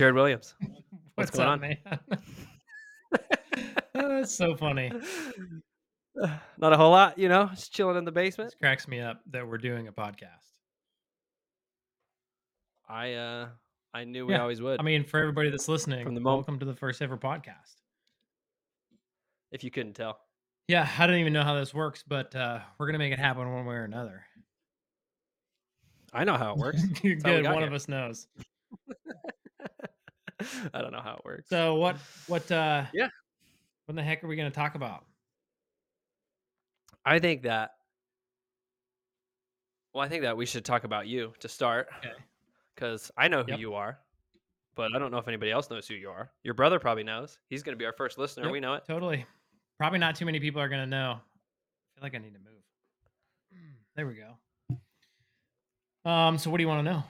Jered Williams. What's, going up, on? man? Oh, that's so funny. Not a whole lot, you know, just chilling in the basement. This cracks me up that we're doing a podcast. I uh I knew we Yeah, always would. I mean, for everybody that's listening, From the mo- welcome to the first ever podcast. if you couldn't tell. Yeah, I don't even know how this works, but uh, we're gonna make it happen one way or another. I know how it works. You're That's how we good. One of us knows. I don't know how it works. So what? What? uh Yeah. What the heck are we gonna talk about? I think that well, I think that we should talk about you to start Okay. because I know who Yep. you are, but I don't know if anybody else knows who you are. Your brother probably knows. He's going to be our first listener. Yep, We know it. Totally. Probably not too many people are gonna know. I feel like I need to move. There we go. Um. So what do you want to know?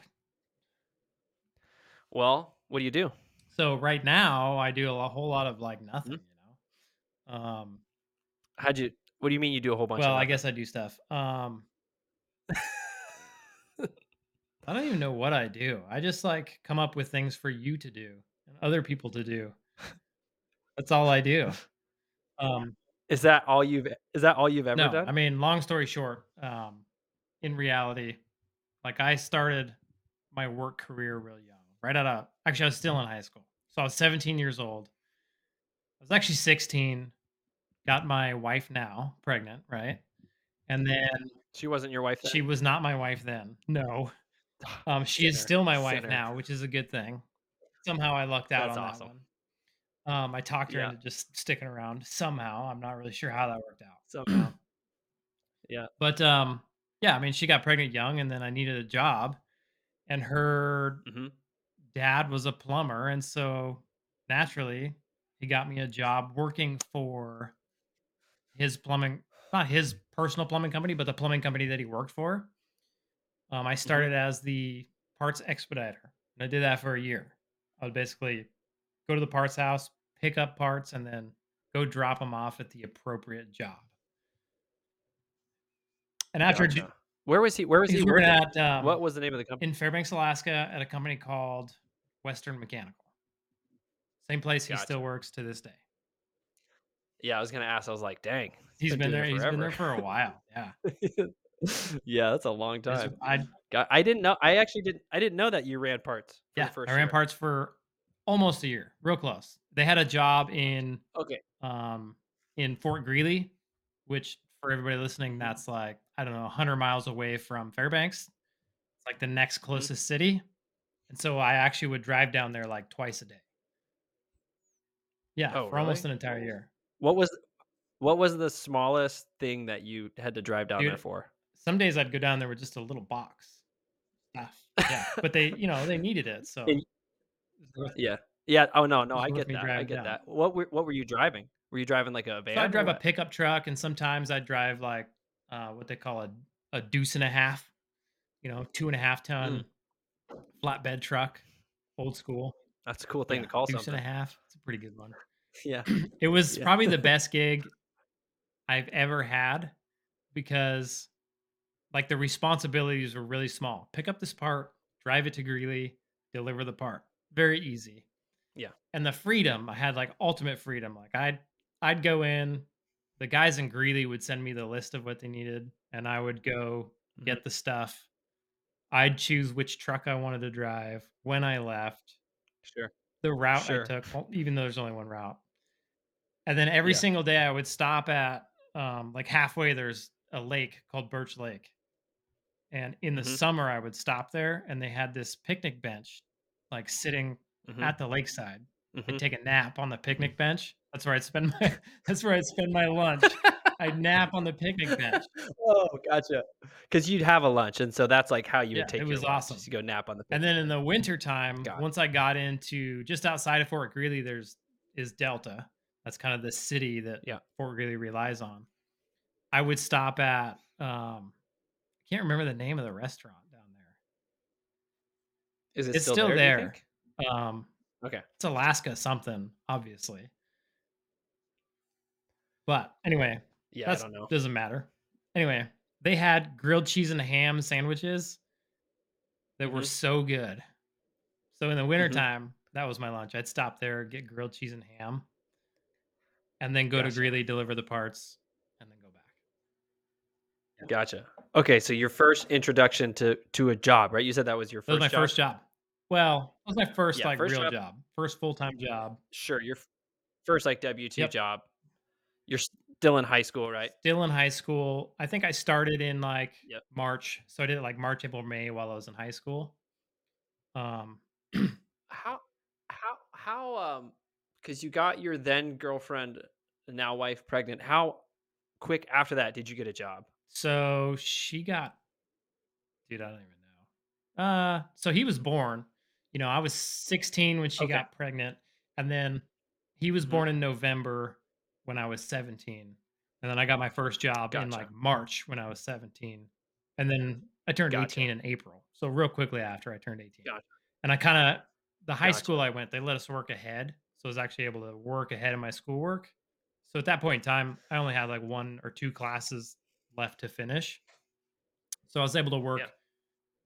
Well, what do you do? So right now I do a whole lot of like nothing, Mm-hmm. you know. Um. How'd you? What do you mean you do a whole bunch? Well, of I guess I do stuff. Um. I don't even know what I do. I just like come up with things for you to do and other people to do. That's all I do. Um. is that all you've is that all you've ever no, done? I mean, long story short, um, in reality, like I started my work career real young, right out of actually I was still in high school, so I was 17 years old. I was actually 16, got my wife now pregnant, right, and then she wasn't your wife. Then? she was not my wife then. No, um, she is still my wife sinner. now, which is a good thing. Somehow I lucked out That's on awesome. that one. Um, I talked her Yeah. into just sticking around somehow. I'm not really sure how that worked out. somehow. yeah. But um, yeah, I mean, she got pregnant young, and then I needed a job, and her hmm dad was a plumber, and so naturally, he got me a job working for his plumbing, not his personal plumbing company, but the plumbing company that he worked for. Um, I started as the parts expediter, and I did that for a year. I would basically go to the parts house, pick up parts, and then go drop them off at the appropriate job. And after Gotcha. Where was he? Where was he working working? at um, what was the name of the company? in Fairbanks, Alaska, at a company called Western Mechanical. Same place he still works to this day. yeah, I was gonna ask. I was like, dang, He's been there. He's been there for a while. Yeah, yeah, that's a long time. I God, I didn't know. I actually didn't. I didn't know that you ran parts. For yeah the first I ran year. parts for almost a year, real close. They had a job in Okay. um in Fort Greely, which for everybody listening, that's like I don't know, 100 miles away from Fairbanks. It's like the next Mm-hmm. closest city, and so I actually would drive down there like twice a day. Yeah, Oh, for almost an entire year. What was what was the smallest thing that you had to drive down there for? some days I'd go down there with just a little box. stuff. Yeah, but they, you know, they needed it, so it was worth it. Yeah. Yeah. Oh no, no, I get that. I get down. that. What were what were you driving? Were you driving like a van? So I drive a pickup truck, and sometimes I drive like uh, what they call a a deuce and a half, you know, two and a half ton flatbed truck, old school. That's a cool thing Yeah, to call deuce something. and a half. It's a pretty good one. Yeah. It was Yeah. probably the best gig I've ever had because like the responsibilities were really small. Pick up this part, drive it to Greely, deliver the part. Very easy. Yeah. And the freedom, I had like ultimate freedom. Like I'd I'd go in, the guys in Greely would send me the list of what they needed and I would go get mm-hmm. the stuff. I'd choose which truck I wanted to drive, when I left, Sure. the route Sure. I took, even though there's only one route. And then every Yeah. single day I would stop at um like halfway there's a lake called Birch Lake. And in the Mhm. summer I would stop there and they had this picnic bench like sitting Mhm. at the lakeside. Mhm. I'd take a nap on the picnic bench. That's where I'd spend my that's where I'd spend my lunch. I'd nap on the picnic bench. oh, gotcha. Because you'd have a lunch, and so that's like how you Yeah, would take it your was awesome. You go nap on the. And then in the winter time, once I got into just outside of Fort Greely, there's is Delta. That's kind of the city that Yeah. Fort Greely relies on. I would stop at um I can't remember the name of the restaurant down there. is it it's still, still there? do you there. think? Um Okay. it's Alaska something, obviously. But anyway, Yeah, that's I don't know. doesn't matter. Anyway, they had grilled cheese and ham sandwiches that were Mhm. so good. So in the wintertime, That was my lunch. I'd stop there, get grilled cheese and ham, and then go to Greely, deliver the parts, and then go back. Yeah. Gotcha. Okay, so your first introduction to to a job, right? You said that was your That was my first job? first job. Well, that was my first, Yeah, like, first real job job, first full-time job. sure, your first, like, W-2 Yep. job. You're still in high school, right? Still in high school. I think I started in, like, Yep. March, so I did it, like, March, April, May while I was in high school. Um, How how how, um? Because you got your then girlfriend, now wife, pregnant. How quick after that did you get a job? so she got dude, I don't even know. Uh, so he was born, you know, I was 16 when she Okay. got pregnant, and then he was Mhm. born in November when I was 17, and then I got my first job in, like, March when I was 17, and then I turned Gotcha. 18 in April, so real quickly after I turned 18. Gotcha. And I kinda the high school I went, they let us work ahead, so I was actually able to work ahead of my schoolwork. So at that point in time, I only had, like, 1 or 2 classes left to finish. So I was able to Yeah. work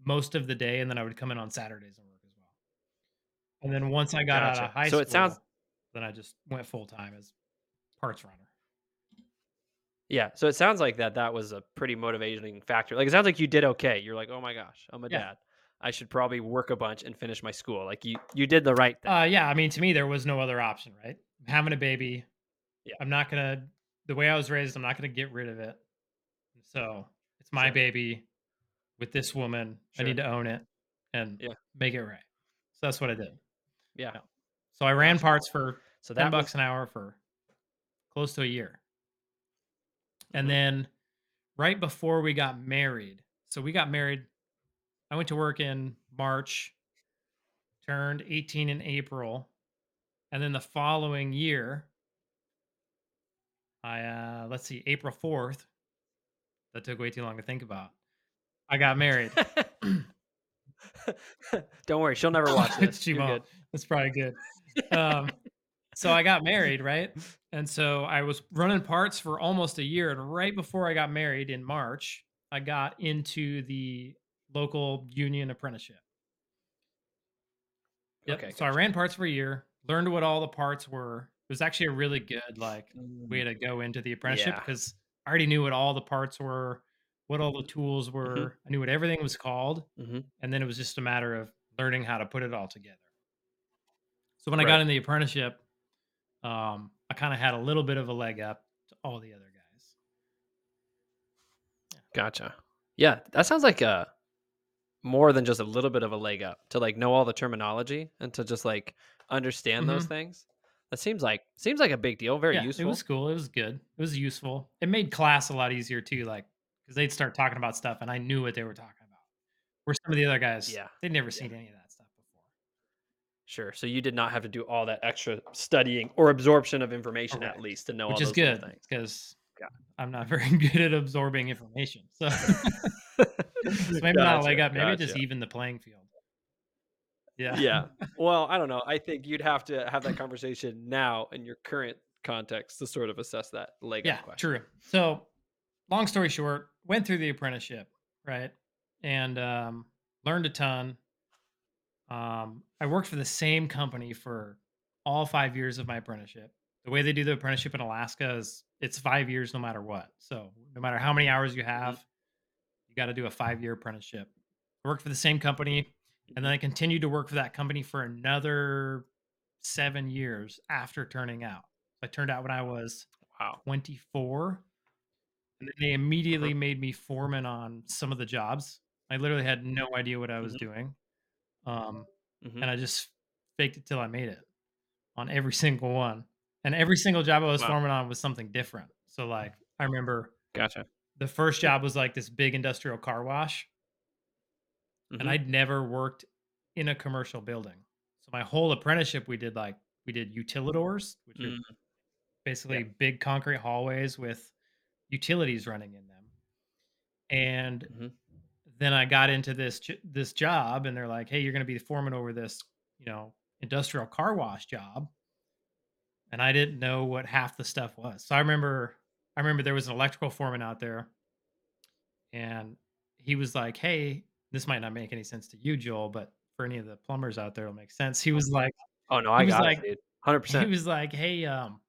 most of the day, and then I would come in on Saturdays and work as well. And then once I got out of high So it sounds school, then I just went full-time as parts runner. yeah, so it sounds like that that was a pretty motivating factor. Like, it sounds like you did okay. You're like, "Oh my gosh, I'm a Yeah. dad. I should probably work a bunch and finish my school." Like, you you did the right thing. Uh, yeah, I mean, to me, there was no other option, right? I'm having a baby. Yeah. I'm not gonna the way I was raised, I'm not gonna get rid of it. So, it's my Sure. baby with this woman. Sure. I need to own it and Yeah. make it right. So that's what I did. Yeah. So I ran parts for So 10 that bucks was an hour for close to a year. And Mhm. then right before we got married, so we got married, I went to work in March, turned 18 in April, and then the following year, I uh let's see, April 4th, that took way too long to think about. I got married. Don't worry, she'll never watch this. she You're won't. good. That's probably good. Um, so I got married, right? And so I was running parts for almost a year. And right before I got married in March, I got into the local union apprenticeship. Yep. Okay, So I ran parts for a year, learned what all the parts were. It was actually a really good like way Mm, to go into the apprenticeship yeah. because I already knew what all the parts were, what all the tools Mhm, were. I knew what everything was called. mhm. And then it was just a matter of learning how to put it all together. So when I got in the apprenticeship, um, I kind of had a little bit of a leg up to all the other guys. Gotcha. Yeah, that sounds like a more than just a little bit of a leg up to, like, know all the terminology and to just, like, understand those hmm things. That seems like seems like a big deal, very Yeah, it was cool. It was good. It was useful. It made class a lot easier too, like because they'd start talking about stuff and I knew what they were talking about. Where some of the other guys, Yeah, they'd never yeah, seen any of that. Sure. So you did not have to do all that extra studying or absorption of information at least to know all Which is those little good things. because Got I'm not very good at absorbing information. So, so maybe not a leg up. Maybe just even the playing field. Yeah. Yeah. Well, I don't know. I think you'd have to have that conversation now in your current context to sort of assess that leg Yeah, up question. true. So, long story short, went through the apprenticeship, right? And um, learned a ton. Um, I worked for the same company for all five years of my apprenticeship. The way they do the apprenticeship in Alaska is it's five years no matter what. So, no matter how many hours you Mhm, have, you got to do a five year apprenticeship. I worked for the same company, and then mhm. I continued to work for that company for another seven years after turning out. I turned out when I was Wow. 24 and then they Uh-huh. immediately made me foreman on some of the jobs. I literally had no idea what I was Mhm, doing. Um, mhm. and I just faked it till I made it on every single one. And every single job I was Wow. on was something different. So like I remember Gotcha. the first job was like this big industrial car wash, and Mhm, I'd never worked in a commercial building. So my whole apprenticeship we did like we did utilidors, which are mm, yeah. basically big concrete hallways with utilities running in them. And Mhm, then I got into this this job, and they're like, "Hey, you're going to be the foreman over this, you know, industrial car wash job." And I didn't know what half the stuff was. So I remember, I remember there was an electrical foreman out there, and he was like, "Hey, this might not make any sense to you, Joel, but for any of the plumbers out there, it'll make sense." He was like, Oh, no, I got it, like dude. he 100%. He was like, "Hey, um,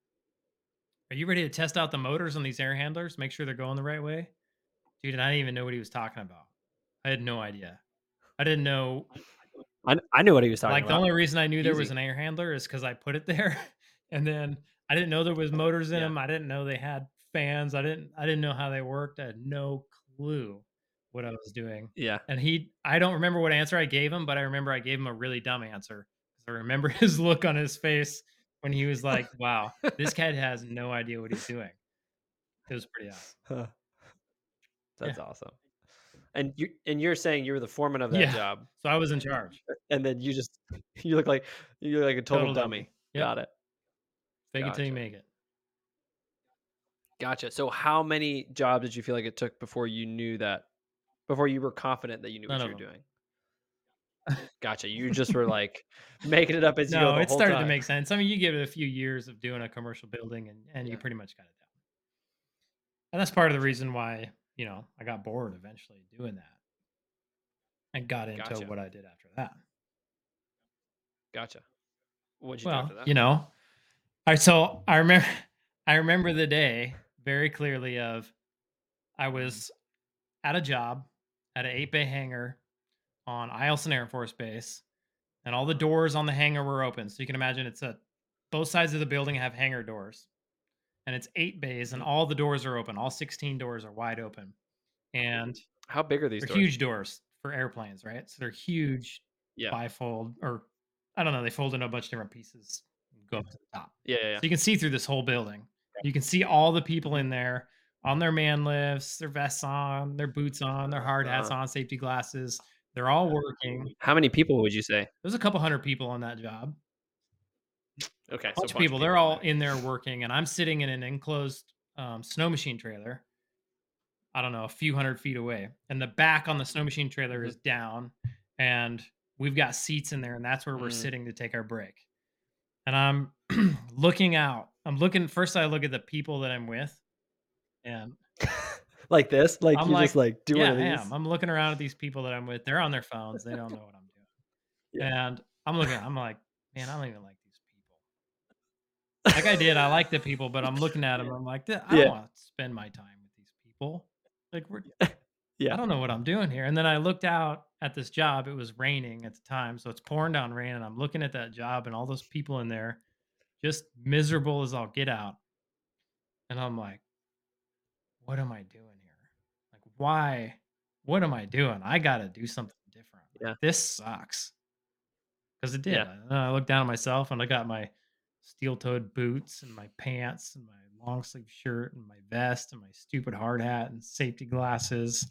are you ready to test out the motors on these air handlers? Make sure they're going the right way?" Dude, and I didn't even know what he was talking about. I had no idea. I didn't know I I knew what he was talking about. like, the only reason I knew there was an air handler is because I put it there, and then I didn't know there was oh, motors in Yeah. them. I didn't know they had fans. I didn't I didn't know how they worked. I had no clue what I was doing. Yeah. And he I don't remember what answer I gave him, but I remember I gave him a really dumb answer. I remember his look on his face when he was like, "Wow, this kid has no idea what he's doing." It was pretty awesome. Huh. Yeah. That's awesome. And you and you're saying you were the foreman of that Yeah. job, So I was in charge. and then you just you look like you look like a total, Total dummy. dummy. Yep. Got it. Fake it till you Gotcha. make it. Gotcha. So how many jobs did you feel like it took before you knew that before you were confident that you knew None what you were 'em. doing? Gotcha. You just were like making it up as you go No, it started to make sense. I mean, you give it a few years of doing a commercial building and and you pretty much got it down. And that's part of the reason why, you know, I got bored eventually doing that and got into Gotcha. what I did after that. Gotcha. What'd you Well, you know, I so I remember I remember the day very clearly of I mm-hmm. was at a job at an 8 bay hangar on Eielson Air Force Base, and all the doors on the hangar were open. So you can imagine it's a both sides of the building have hangar doors. And it's 8 bays and all the doors are open. All 16 doors are wide open. And How big are these doors? huge doors for airplanes, right? So they're huge Yeah. bifold or I don't know, they fold into a bunch of different pieces and go up to the top. Yeah, yeah, yeah. So you can see through this whole building. You can see all the people in there on their man lifts, their vests on, their boots on, their hard hats Uh-huh. on, safety glasses. They're all working. How many people would you say? There's a couple hundred people on that job. Okay, bunch of people. They're all in there working, and I'm sitting in an enclosed um, snow machine trailer. I don't know, a few hundred feet away, and the back on the snow machine trailer Mhm. is down, and we've got seats in there, and that's where we're Mm. sitting to take our break. And I'm looking out. I'm looking. First, I look at the people that I'm with, and like this? Like I'm you like, just like do yeah, one of I these? am. I'm looking around at these people that I'm with. They're on their phones. They don't know what I'm doing. Yeah. And I'm looking. I'm like, man, I don't even like these people. Like I did, I like the people, but I'm looking at them. I'm like, I don't want to spend my time with these people. Like we're, I don't know what I'm doing here. And then I looked out at this job. It was raining at the time, so it's pouring down rain, and I'm looking at that job and all those people in there, just miserable as all get out. And I'm like, what am I doing here? Like, why? What am I doing? I got to do something different. Yeah. This sucks. Because it did. Yeah. And I looked down at myself and I got my steel toed boots and my pants and my long sleeve shirt and my vest and my stupid hard hat and safety glasses.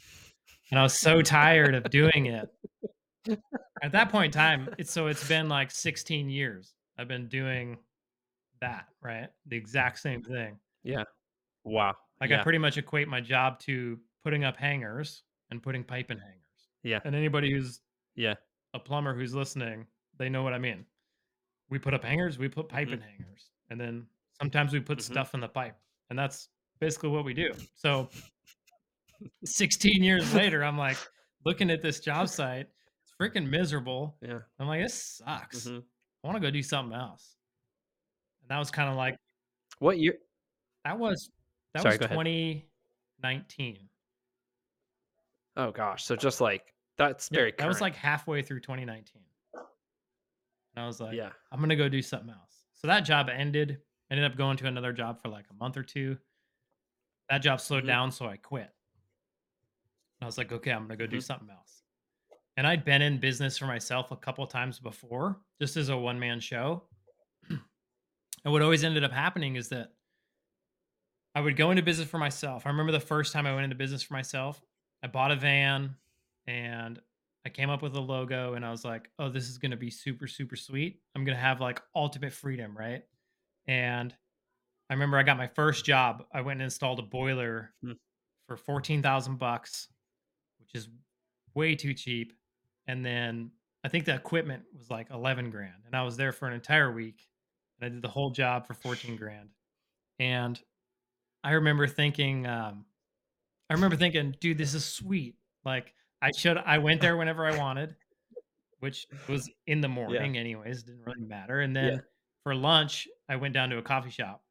And I was so tired of doing it. At that point in time, it's so it's been like 16 years. I've been doing that, right? The exact same thing. Yeah. Wow. Like yeah. I pretty much equate my job to putting up hangers and putting pipe in hangers. Yeah. And anybody who's Yeah. a plumber who's listening, they know what I mean. We put up hangers, we put pipe in hangers, and then sometimes we put Mhm. stuff in the pipe, and that's basically what we do. So, 16 years later, I'm like looking at this job site. It's freaking miserable. Yeah. I'm like, this sucks. Mhm. I want to go do something else. And that was kind of like What year? that was that Sorry, was go ahead. 2019. Oh gosh. So just like that's Yeah, very that was like halfway through 2019. And I was like, yeah. I'm gonna go do something else. So that job ended. I ended up going to another job for like a month or two. That job slowed Mhm. down, so I quit. And I was like, okay, I'm gonna go do Mhm. something else. And I'd been in business for myself a couple times before, just as a one man show. and what always ended up happening is that I would go into business for myself. I remember the first time I went into business for myself, I bought a van and I came up with a logo and I was like, oh, this is going to be super, super sweet. I'm going to have like ultimate freedom, right? And I remember I got my first job. I went and installed a boiler Hmm. for 14,000 bucks, which is way too cheap. And then I think the equipment was like 11 grand. And I was there for an entire week and I did the whole job for 14 grand. And I remember thinking, um, I remember thinking, dude, this is sweet. Like I should, I went there whenever I wanted which was in the Yeah. morning anyways, didn't really matter, and Yeah. then for lunch, I went down to a coffee shop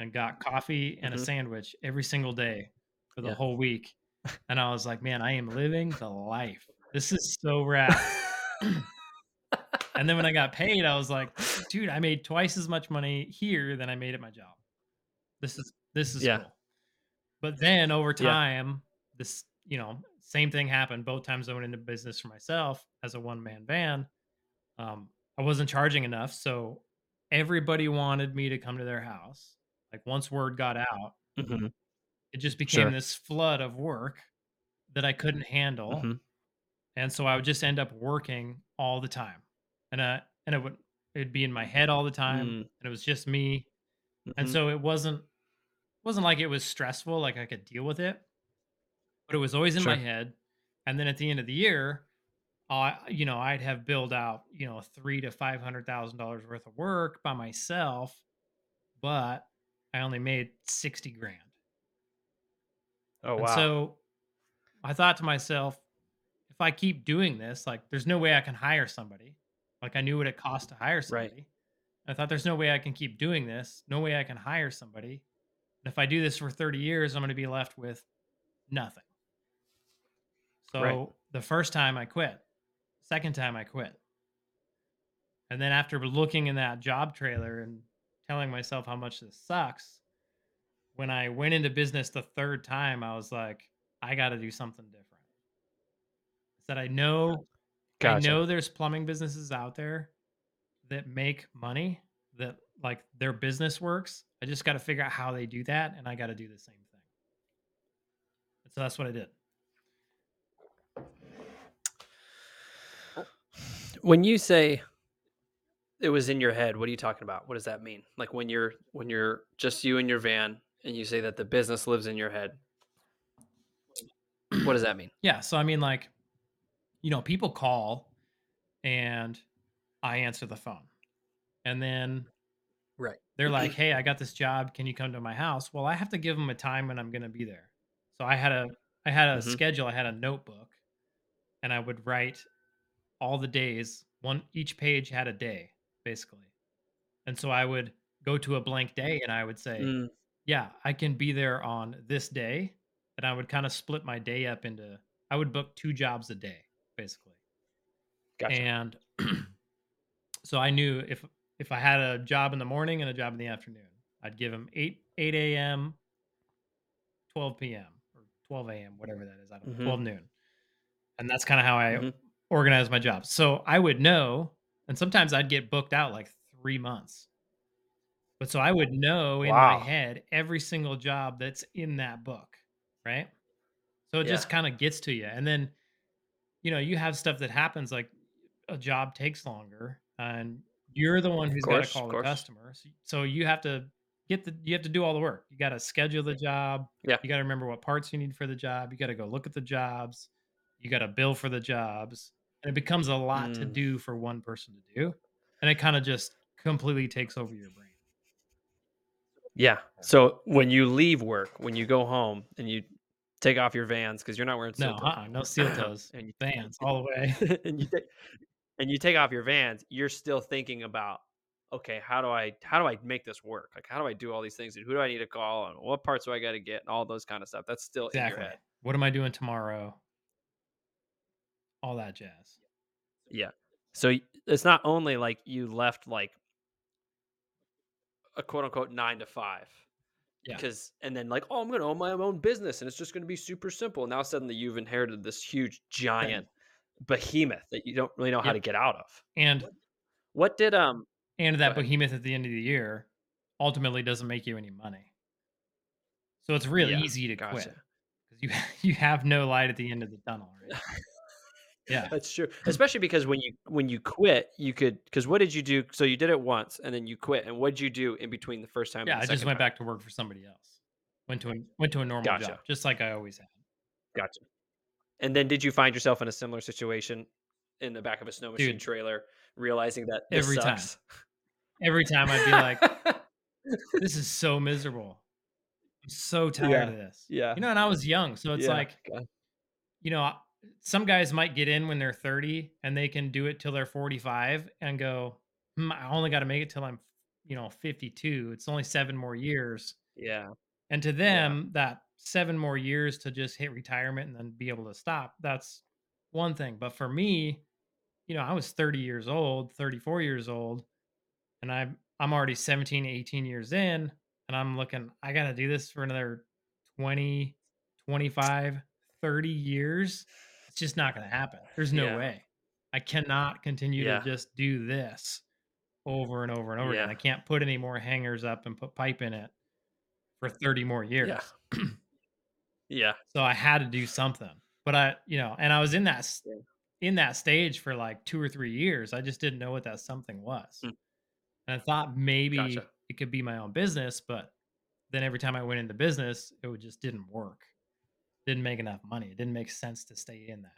and got coffee and a Mhm. sandwich every single day for the Yeah. whole week, and I was like, "Man, I am living the life. This is so rad." And then when I got paid, I was like, "Dude, I made twice as much money here than I made at my job. This is this is Yeah. cool." But then over Yeah. time, this, you know, same thing happened both times I went into business for myself as a one man band. Um, I wasn't charging enough, so everybody wanted me to come to their house. Like once word got out, Mhm. it just became Sure. this flood of work that I couldn't handle, Mhm. and so I would just end up working all the time. And uh and it would it'd be in my head all the time, Mm. and it was just me. And Mhm. so it wasn't wasn't like it was stressful, like I could deal with it, but it was always in my head. And then at the end of the year, I you know, I'd have billed out, you know, three to five hundred thousand dollars worth of work by myself, but I only made 60 grand. Oh, And wow. so I thought to myself, if I keep doing this, like there's no way I can hire somebody. Like I knew what it cost to hire Right. somebody. I thought there's no way I can keep doing this. No way I can hire somebody. And if I do this for 30 years, I'm going to be left with nothing. Right. So the first time I quit, second time I quit. And then after looking in that job trailer and telling myself how much this sucks, when I went into business the third time, I was like, I got to do something different. I said, I know, I know there's plumbing businesses out there that make money, that like their business works. I just got to figure out how they do that, and I got to do the same thing. And so that's what I did. When you say it was in your head, what are you talking about? What does that mean? Like when you're when you're just you and your van and you say that the business lives in your head. What does that mean? Yeah. So I mean, like, you know, people call and I answer the phone. And then Right. they're like, Hey, I got this job. Can you come to my house? Well, I have to give them a time when I'm gonna be there. So I had a I had a Mhm. schedule, I had a notebook, and I would write all the days. One each page had a day, basically. And so I would go to a blank day and I would say, Mm, Yeah, I can be there on this day. And I would kind of split my day up into I would book two jobs a day, basically. gotcha. And so I knew if if I had a job in the morning and a job in the afternoon, I'd give them 8 8 a.m., 12 p.m. or 12 a.m., whatever that is. I don't know, Mhm. 12 noon. And that's kind of how I Mhm. Organize my jobs. So I would know, and sometimes I'd get booked out like three months. But so I would know in my head every single job that's in that book, right? So it Yeah. just kind of gets to you. And then, you know, you have stuff that happens like a job takes longer and you're the one who's got to call the customer. So, so you have to get the you have to do all the work. You got to schedule the job. Yeah. You got to remember what parts you need for the job. You got to go look at the jobs. You got to bill for the jobs. And it becomes a lot to Mm, do for one person to do. And it kind of just completely takes over your brain. yeah. So when you leave work, when you go home and you take off your vans because you're not wearing No, uh-uh, no steel toes. and you Vans all the way. and you take and you take off your vans, you're still thinking about, okay, how do I how do I make this work? Like how do I do all these things? And who do I need to call? And what parts do I got to get? And all those kind of stuff. That's still in your Exactly. head. What am I doing tomorrow? All that jazz. Yeah. So it's not only like you left like a quote unquote nine to five. Yeah. Because and then like, oh, I'm gonna own my own business and it's just gonna be super simple. Now suddenly you've inherited this huge giant behemoth that you don't really know how Yep. to get out of. And What did um and that behemoth at the end of the year ultimately doesn't make you any money. So it's really Yeah, easy to quit gotcha. because you you have no light at the end of the tunnel, right? Yeah. That's true. Hmm. Especially because when you when you quit, you could because what did you do? So you did it once and then you quit. And what did you do in between the first time Yeah, I just went time? back to work for somebody else. Went to a went to a normal Gotcha. job, just like I always had. Gotcha. And then did you find yourself in a similar situation in the back of a snow machine Dude. trailer, realizing that this Every time. Every time I'd be like, this is so miserable. I'm so tired Yeah, of this. yeah, You know, and I was young, so it's yeah, like, God. you know, I, some guys might get in when they're 30 and they can do it till they're 45 and go, "Hmm, I only got to make it till I'm, you know, 52. It's only seven more years. Yeah. And to Yeah. them, that seven more years to just hit retirement and then be able to stop, that's one thing. But for me, you know, I was 30 years old, 34 years old, and I'm I'm already 17, 18 years in, and I'm looking, I gotta do this for another 20, 25, 30 years. It's just not gonna happen. There's no Yeah. way. I cannot continue Yeah. to just do this over and over and over again. I can't put any more hangers up and put pipe in it for 30 more years. Yeah. Yeah. So I had to do something. But I, you know, and I was in that Yeah. in that stage for like 2 or 3 years. I just didn't know what that something was. Mm. And I thought maybe Gotcha. it could be my own business, but then every time I went into business, it would just didn't work. Didn't make enough money. It didn't make sense to stay in that.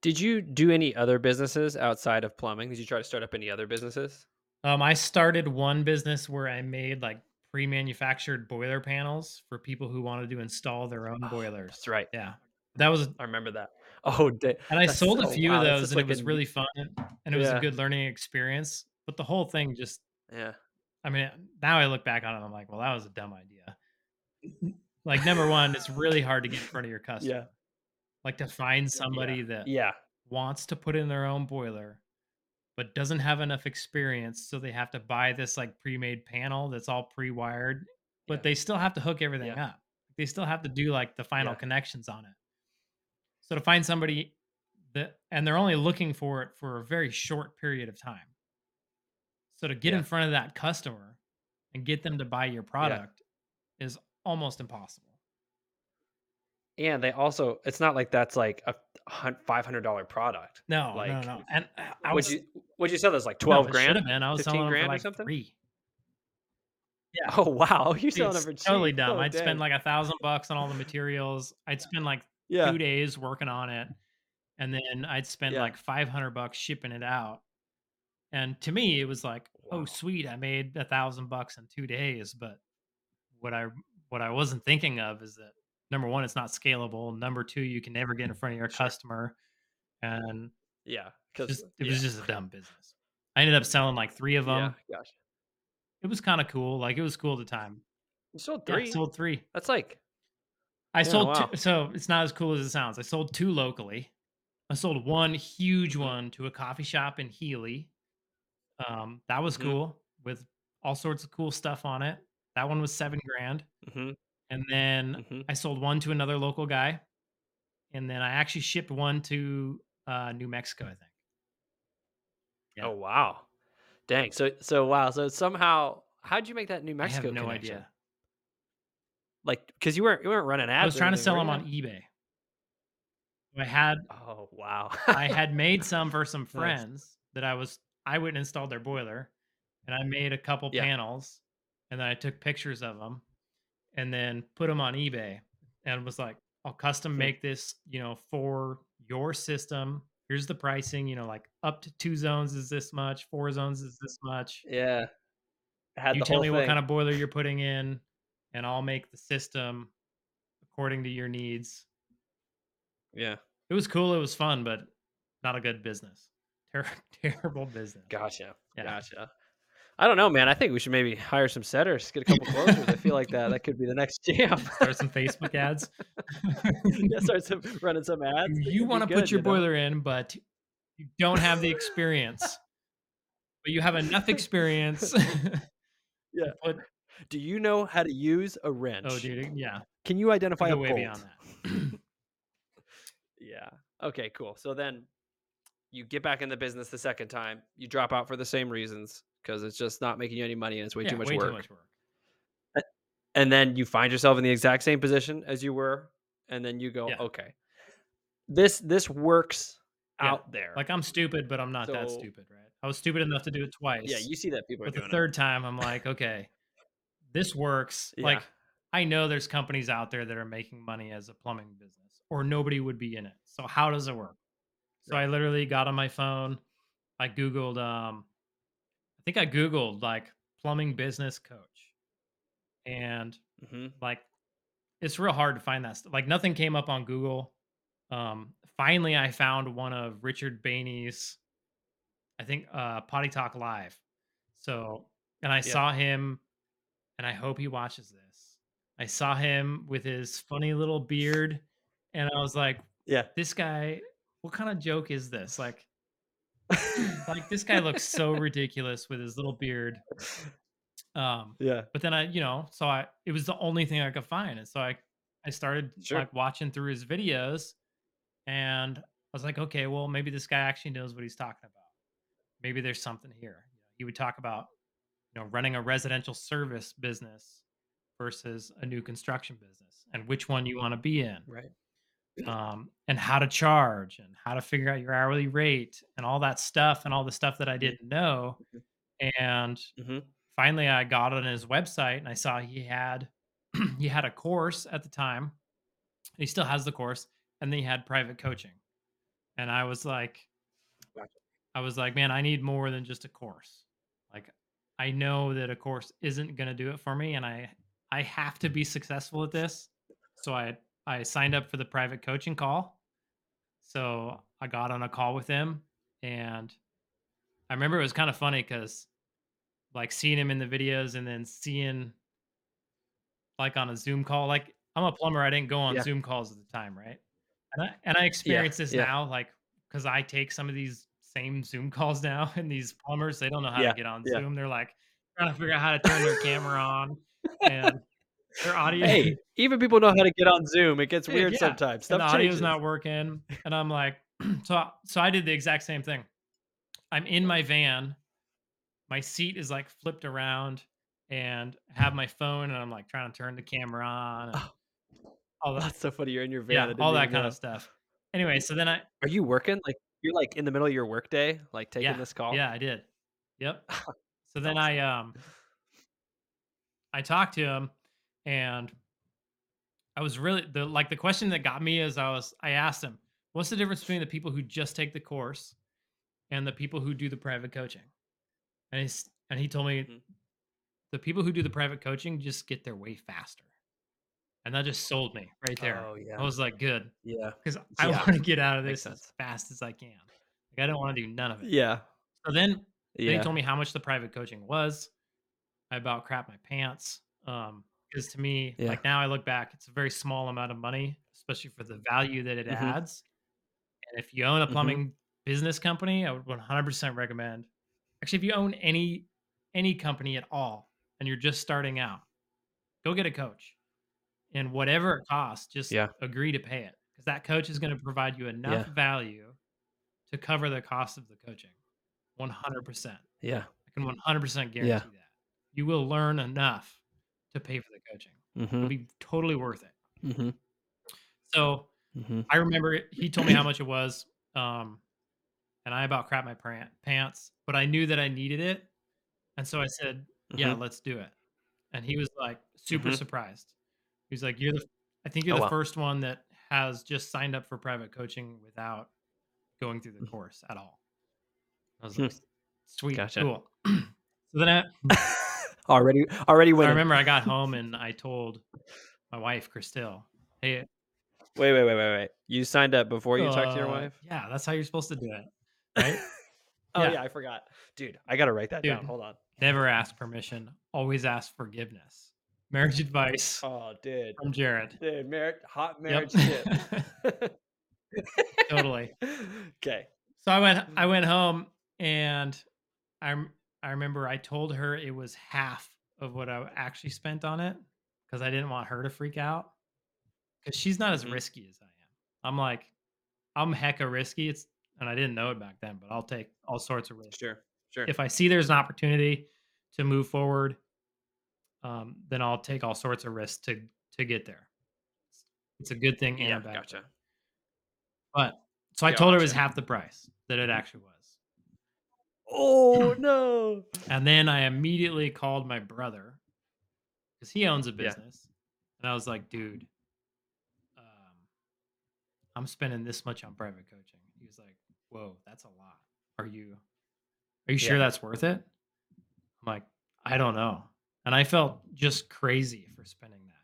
Did you do any other businesses outside of plumbing? Did you try to start up any other businesses? Um, I started one business where I made like pre-manufactured boiler panels for people who wanted to install their own Oh, boilers. That's right. Yeah. That was I remember that. Oh, and I sold a few wow, of those and it was a- really fun and it was Yeah. a good learning experience. But the whole thing just Yeah. I mean, now I look back on it, I'm like, well, that was a dumb idea. Like number one, it's really hard to get in front of your customer. Yeah. Like to find somebody that Yeah. wants to put in their own boiler, but doesn't have enough experience, so they have to buy this like pre-made panel that's all pre-wired, but Yeah. they still have to hook everything Yeah. up. They still have to do like the final Yeah. connections on it. So to find somebody that and they're only looking for it for a very short period of time. So to get Yeah. in front of that customer and get them to buy your product is almost impossible. And they also, it's not like that's like a five hundred dollar product. No, no, Like, no. And uh, I Would was you? Would you sell those like twelve it grand? have. I was 15 selling grand for or like something? three. Oh wow, you're Dude, selling them for cheap. totally dumb. Oh, I'd dang. spend like a thousand bucks on all the materials. I'd spend like yeah, two days working on it, and then I'd spend Yeah. like five hundred bucks shipping it out. And to me, it was like, Wow. oh sweet, I made a thousand bucks in two days. But what I what I wasn't thinking of is that number one, it's not scalable. Number two, you can never get in front of your Sure. customer, and yeah, because it was just a dumb business. I ended up selling like three of them. yeah, gosh, It was kind of cool. Like it was cool at the time. you sold Yeah, I three. sold three. That's like I Yeah, sold wow. two, so it's not as cool as it sounds. I sold two locally. I sold one huge Mhm. one to a coffee shop in Healy. Um, that was Mhm. cool with all sorts of cool stuff on it. That one was seven grand. hmm And then hmm I sold one to another local guy. And then I actually shipped one to uh, New Mexico, I think. Yeah. Oh wow, dang. So so wow. So somehow, how'd you make that New I Mexico have no connection? idea. Like, because you weren't you weren't running ads. I was trying to sell them on eBay. I had Oh wow. I had made some for some Nice. friends that I was I went and installed their boiler, and I made a couple Yeah. panels, and then I took pictures of them, and then put them on eBay, and was like, "I'll custom make this, you know, for your system. Here's the pricing. You know, like up to two zones is this much, four zones is this much. yeah. Had You tell me thing. what kind of boiler you're putting in, and I'll make the system according to your needs." Yeah. It was cool. It was fun, but not a good business. Ter- terrible business. Gotcha. Yeah. Gotcha. I don't know, man. I think we should maybe hire some setters, get a couple closers. I feel like that that could be the next jam. Start some Facebook ads. yeah, start some, running some ads. You want to put your you know? boiler in, but you don't have the experience. but you have enough experience. Yeah. put, Do you know how to use a wrench? oh, dude, yeah. Can you identify a way bolt? beyond that. Yeah. Okay, cool. So then you get back in the business the second time. You drop out for the same reasons because it's just not making you any money and it's way yeah, too much way work. too much work. And then you find yourself in the exact same position as you were, and then you go, Yeah. okay, this this works Yeah, out there. Like I'm stupid, but I'm not that stupid, right? I was stupid enough to do it twice. yeah, you see that people are but the third time, I'm like, okay, this works. Like, I know there's companies out there that are making money as a plumbing business, or nobody would be in it. So how does it work? So I literally got on my phone, I googled, um, think I googled like plumbing business coach, and it. hmm like it's real hard to find that stuff. Like nothing came up on Google. Um, finally, I found one of Richard Bainey's, I think, uh, Potty Talk Live. So, and I Yeah. saw him, and I hope he watches this. I saw him with his funny little beard, and I was like, Yeah. this guy, what kind of joke is this? Like, like this guy looks so ridiculous with his little beard. Um, yeah. but then I, you know, so I it was the only thing I could find. And so I I started Sure. like watching through his videos and I was like, okay, well, maybe this guy actually knows what he's talking about. Maybe there's something here. You he would talk about, you know, running a residential service business versus a new construction business and which one you want to be in. Right. Um, and how to charge and how to figure out your hourly rate and all that stuff and all the stuff that I didn't know. And hmm finally I got on his website and I saw he had he had a course at the time. He still has the course, and then he had private coaching. And I was like, Gotcha. I was like, man, I need more than just a course. Like, I know that a course isn't going to do it for me, and I I have to be successful at this. So I I signed up for the private coaching call. So I got on a call with him, and I remember it was kind of funny because like seeing him in the videos and then seeing like on a Zoom call. Like I'm a plumber, I didn't go on Yeah. Zoom calls at the time, right? And I and I experience this yeah. now, like because I take some of these same Zoom calls now, and these plumbers they don't know how Yeah, to get on yeah. Zoom. They're like trying to figure out how to turn their camera on and their audio. Hey, even people know how to get on Zoom. It gets weird yeah. sometimes. and Stuff the audio's not working and i'm like so so i did the exact same thing i'm in my van my seat is like flipped around and have my phone and i'm like trying to turn the camera on and all that That's so funny. You're in your van. Yeah all that kind know. of stuff anyway so then i Are you working? Like you're like in the middle of your workday, like taking yeah this call. yeah i did yep so then i um i talked to him and I was really the like the question that got me is I was I asked him, what's the difference between the people who just take the course and the people who do the private coaching? And he's and he told me Mhm. the people who do the private coaching just get their way faster. And that just sold me right there. Oh yeah. I was like, good. yeah. Because I Yeah. want to get out of this as fast as I can. Like I don't want to do none of it. Yeah. So then then he told me how much the private coaching was. I about crap my pants. Um, because to me, Yeah. like now I look back, it's a very small amount of money, especially for the value that it Mhm. adds. And if you own a Mhm. plumbing business company, I would 100% recommend. Actually, if you own any any company at all and you're just starting out, go get a coach. And whatever it costs, just Yeah. agree to pay it because that coach is going to provide you enough Yeah. value to cover the cost of the coaching. 100%. Yeah. I can 100% guarantee Yeah. that. You will learn enough to pay for the coaching. It'll Mm-hmm. be totally worth it. Mm-hmm. So Mm-hmm. I remember he told me how much it was, um, and I about crap my pants, but I knew that I needed it, and so I said, "Yeah, Mhm. let's do it." And he was like super Mhm. surprised. He was like, "You're the, I think you're Oh, the wow. first one that has just signed up for private coaching without going through the Mm. course at all." I was Hmm. like, "Sweet, Gotcha. cool." so then I, already, already when I remember I got home and I told my wife, Christelle, "Hey, Wait, wait, wait, wait, wait. You signed up before you talked to your uh, wife? Yeah, that's how you're supposed to do it, right? oh Yeah. yeah. I forgot, dude. I gotta write that down. Hold on. Never ask permission. Always ask forgiveness. Marriage advice Oh, dude, from Jered. dude, marriage, hot Yep. marriage shit. Totally. Okay. So I went I went home and I rem- I remember I told her it was half of what I actually spent on it because I didn't want her to freak out because she's not as Mhm. risky as I am. I'm like I'm hecka risky. It's and I didn't know it back then, but I'll take all sorts of risks. Sure. Sure. if I see there's an opportunity to move forward, um, then I'll take all sorts of risks to to get there. It's a good thing and yeah. a bad Gotcha. thing. But so I told her it was half the price that it actually was. Oh no. And then I immediately called my brother because he owns a Yeah. business. And I was like, dude, um, I'm spending this much on private coaching. He was like, whoa, that's a lot. Are you are you sure Yeah. that's worth it? I'm like, I don't know. And I felt just crazy for spending that.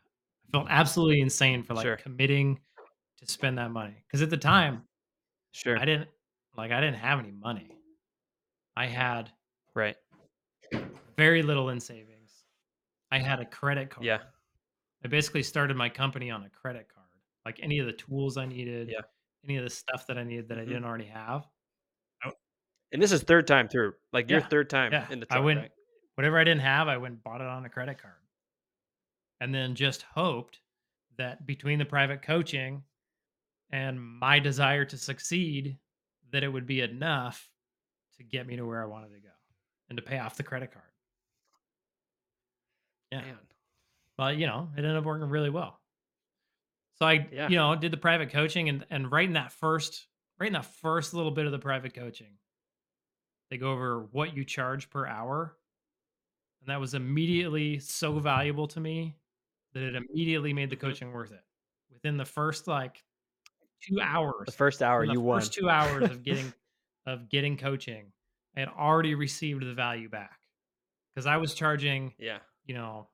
I Felt absolutely insane for, like, Sure. committing to spend that money. Because at the time, Sure. I didn't like, I didn't have any money. I had Right. very little in savings. I had a credit card. Yeah. I basically started my company on a credit card. Like, any of the tools I needed, Yeah. any of the stuff that I needed that I Mhm. didn't already have. And this is 3rd time through, like, your 3rd time yeah. in the I went right? whatever I didn't have, I went and bought it on a credit card. And then just hoped that between the private coaching and my desire to succeed, that it would be enough to get me to where I wanted to go and to pay off the credit card. Yeah. Man. Well, you know, it ended up working really well. So I, Yeah. you know, did the private coaching and and right in that first right in that first little bit of the private coaching, they go over what you charge per hour. And that was immediately so valuable to me that it immediately made the Mhm. coaching worth it. Within the first like 2 hours, The first hour, the you won. first 2 hours of getting of getting coaching, I had already received the value back. Because I was charging, Yeah. you know,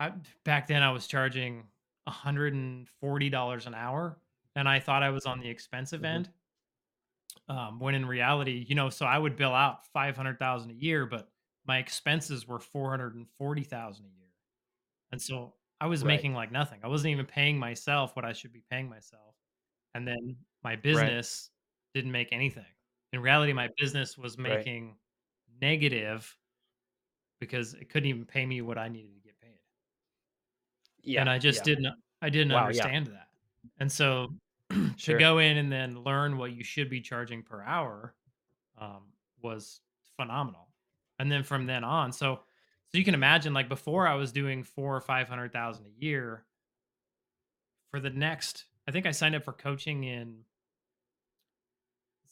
I back then I was charging $140 an hour, and I thought I was on the expensive Mhm. end. Um, when in reality, you know, so I would bill out 500,000 a year, but my expenses were 440,000 a year. And so I was Right. making like nothing. I wasn't even paying myself what I should be paying myself. And then my business didn't make anything. In reality, my business was Right. making negative because it couldn't even pay me what I needed to get paid. Yeah. And I just yeah. didn't I didn't Wow, yeah. understand that. And so to Sure. go in and then learn what you should be charging per hour um, was phenomenal. And then from then on, so so you can imagine like before I was doing four or five hundred thousand a year. For the next, I think I signed up for coaching in.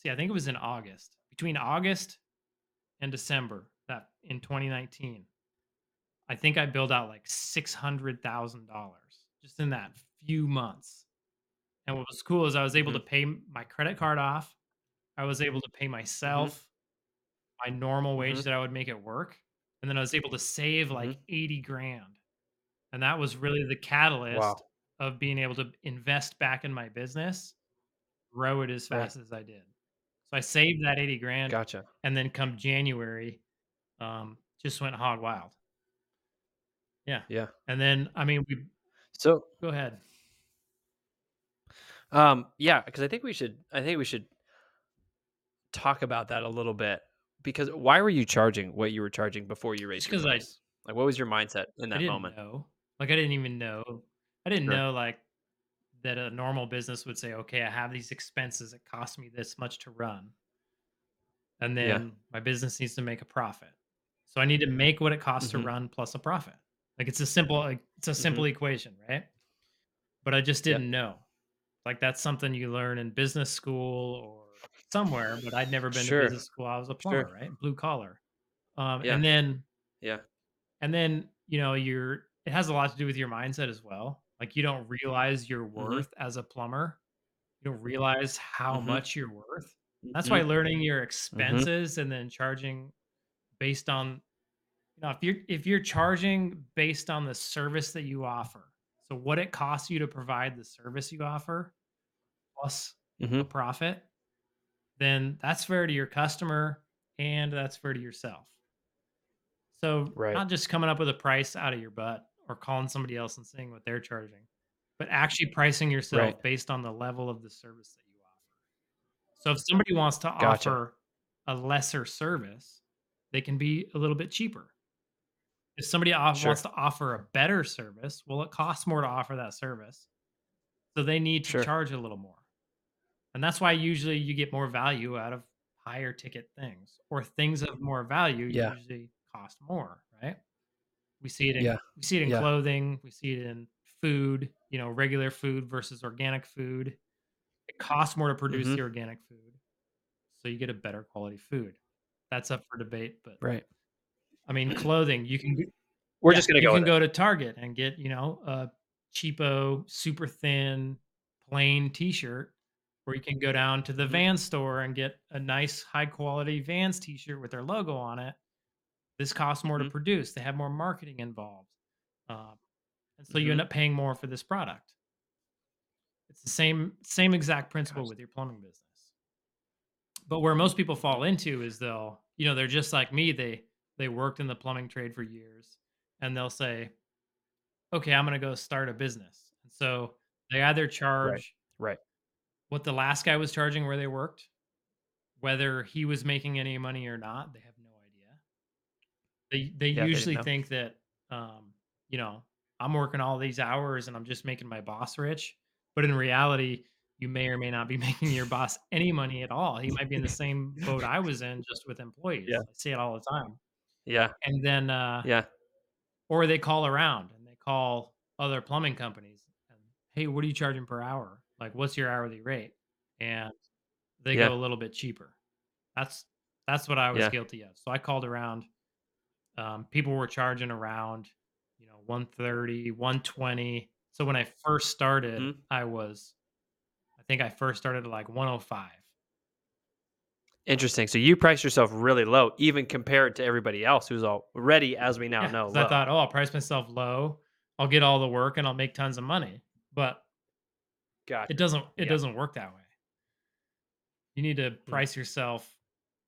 See, I think it was in August. Between August and December that in 2019, I think I billed out like six hundred thousand dollars just in that few months. And what was cool is I was able to Mhm. pay my credit card off. I was able to pay myself my normal wage Mhm. that I would make at work. And then I was able to save like Mhm. 80 grand. And that was really the catalyst Wow. of being able to invest back in my business, grow it as Right. fast as I did. So I saved that 80 grand Gotcha. and then come January, um, just went hog wild. Yeah. Yeah. And then I mean we So, go ahead. um, yeah, because I think we should I think we should talk about that a little bit. Because why were you charging what you were charging before you raised because I? Like, what was your mindset in I that didn't moment? know. Like I didn't even know. I didn't Sure. know like that a normal business would say, okay, I have these expenses. It costs me this much to run. And Yeah. then my business needs to make a profit. So I need to make what it costs to Mhm. run plus a profit. Like it's a simple like it's a simple Mhm. equation, right? But I just didn't know. Like that's something you learn in business school or somewhere, but I'd never been to business school. I was a plumber, Sure. right? Blue collar. Um, Yeah. and then Yeah. and then, you know, you're it has a lot to do with your mindset as well. Like you don't realize your Mhm. worth as a plumber. You don't realize how Mhm. much you're worth. That's Mhm. why learning your Mhm. expenses and then charging based on you know, if you're if you're charging based on the service that you offer. So what it costs you to provide the service you offer plus a Mhm. profit, then that's fair to your customer and that's fair to yourself. So Right. not just coming up with a price out of your butt or calling somebody else and seeing what they're charging, but actually pricing yourself Right. based on the level of the service that you offer. So if somebody wants to Gotcha. offer a lesser service, they can be a little bit cheaper. If somebody off- Sure. wants to offer a better service, well, it costs more to offer that service. So they need to Sure. charge a little more. And that's why usually you get more value out of higher ticket things or things of more value Yeah. usually cost more, right? We see it in Yeah. we see it in Yeah. clothing, we see it in food, you know, regular food versus organic food. It costs more to produce Mhm. the organic food. So you get a better quality food. That's up for debate, but Right. I mean, clothing, you can We're yeah, just gonna you go can with it. go to Target and get, you know, a cheapo, super thin, plain t-shirt, or you can go down to the van store and get a nice high quality Vans t-shirt with their logo on it. This costs more to Mhm. produce. They have more marketing involved. Um, and so you end Mhm. up paying more for this product. It's the same same exact principle Gotcha. with your plumbing business. But where most people fall into is they'll, you know, they're just like me. They they worked in the plumbing trade for years, and they'll say, "Okay, I'm gonna go start a business." And so they either charge Right. what the last guy was charging where they worked, whether he was making any money or not, they have no idea. They they Yeah, usually know. think that, um, you know, I'm working all these hours and I'm just making my boss rich, but in reality, you may or may not be making your boss any money at all. He might be in the same boat I was in, just with Yeah. employees. I see it all the time. Yeah. And then, uh, Yeah. or they call around and they call other plumbing companies and, "Hey, what are you charging per hour? Like, what's your hourly rate?" And they Yeah. go a little bit cheaper. That's that's what I was Yeah. guilty of. So I called around um, people were charging around, you know, one thirty, one twenty. So when I first started, Mhm. I was I think I first started at like 105. Interesting. So you price yourself really low, even compared to everybody else who's already, as we now Yeah, know, I thought, "Oh, I'll price myself low. I'll get all the work and I'll make tons of money." But it doesn't it Yeah. doesn't work that way. You need to Mm. price yourself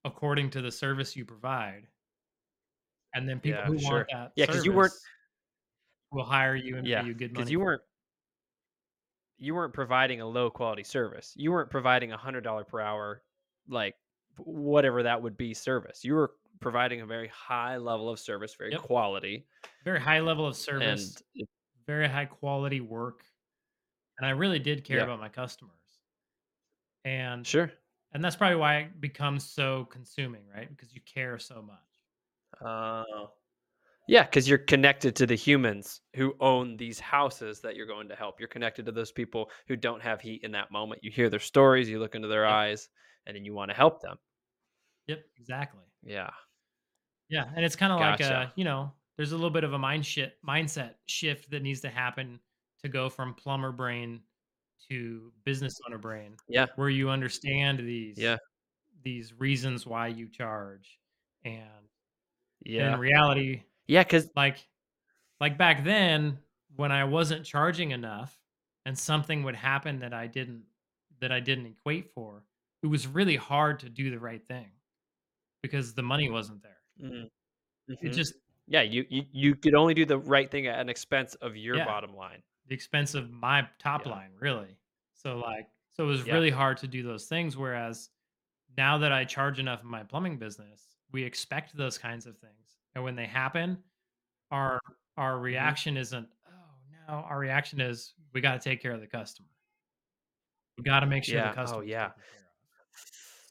according to the service you provide, and then people Yeah, who want sure. that Yeah, because you weren't will hire you and pay you good money because you weren't you weren't providing a low quality service. You weren't providing a $100 per hour, like, whatever that would be service. You were providing a very high level of service, very. Yep. quality, Very high level of service, it very high quality work, and I really did care Yeah. about my customers. And Sure. and that's probably why it becomes so consuming, right? Because you care so much. Oh. Yeah, because you're connected to the humans who own these houses that you're going to help. You're connected to those people who don't have heat in that moment. You hear their stories, you look into their Yep. eyes, and then you wanna help them. Yep, exactly. Yeah. Yeah, and it's kinda like, Gotcha. uh, you know, there's a little bit of a mind shit mindset shift that needs to happen to go from plumber brain to business owner brain, Yeah. where you understand these Yeah. these reasons why you charge. And in reality, Yeah, because like like back then when I wasn't charging enough and something would happen that I didn't that I didn't equate for, it was really hard to do the right thing because the money wasn't there. Mhm. It Mhm. just Yeah, you you you could only do the right thing at an expense of your yeah. bottom line. the expense of my top Yeah. line, really. So like, so it was Yeah. really hard to do those things. Whereas now that I charge enough in my plumbing business, we expect those kinds of things, and when they happen, our our Mhm. reaction isn't, oh no, our reaction is we got to take care of the customer. We got to make sure the customer." Yeah. Oh, yeah. taken care of.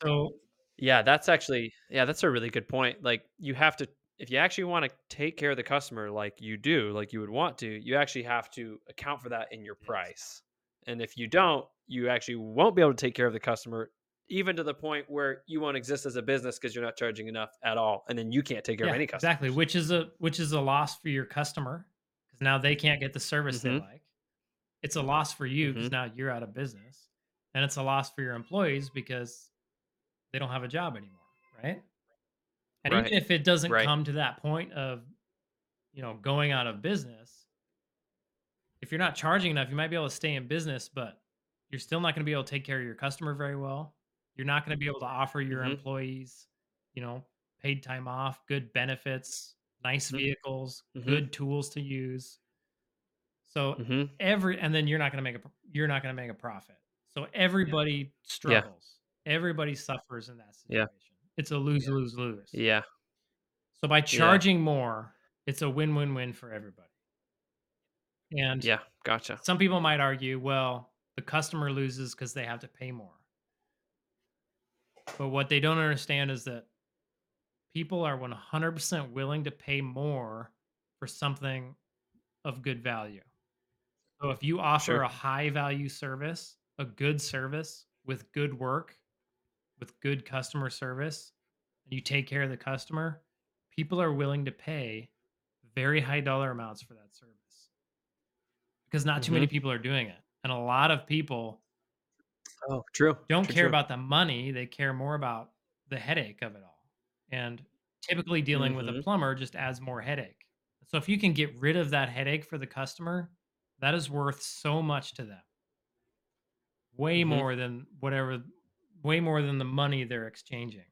So Yeah, that's actually yeah, that's a really good point. Like, you have to if you actually wanna take care of the customer like you do, like you would want to, you actually have to account for that in your price. And if you don't, you actually won't be able to take care of the customer, even to the point where you won't exist as a business because you're not charging enough at all, and then you can't take care of yeah, any exactly. customers. Which is a which is a loss for your customer because now they can't get the service they Mhm. like It's a loss for you because Mhm. now you're out of business, and it's a loss for your employees because they don't have a job anymore, right? And even if it doesn't Right. come to that point of, you know, going out of business, if you're not charging enough, you might be able to stay in business, but you're still not gonna be able to take care of your customer very well. You're not gonna be able to offer your Mhm. employees, you know, paid time off, good benefits, nice Mhm. vehicles, Mhm. good tools to use. So Mhm. every and then you're not gonna make a you're not gonna make a profit. So everybody Yeah. struggles. Everybody suffers in that Yeah. situation. It's a lose, lose, lose. Yeah. So by Yeah. charging more, it's a win-win-win for everybody. And Yeah. Gotcha. some people might argue, well, the customer loses because they have to pay more. But what they don't understand is that people are 100% willing to pay more for something of good value. So if you offer Sure. a high value service, a good service with good work, with good customer service, and you take care of the customer, people are willing to pay very high dollar amounts for that service because not too many Mhm. people are doing it. And a lot of people Oh, true. don't True, care true. about the money, they care more about the headache of it all. And typically dealing with a Mhm. plumber just adds more headache. So if you can get rid of that headache for the customer, that is worth so much to them. Way hmm more than whatever way more than the money they're exchanging.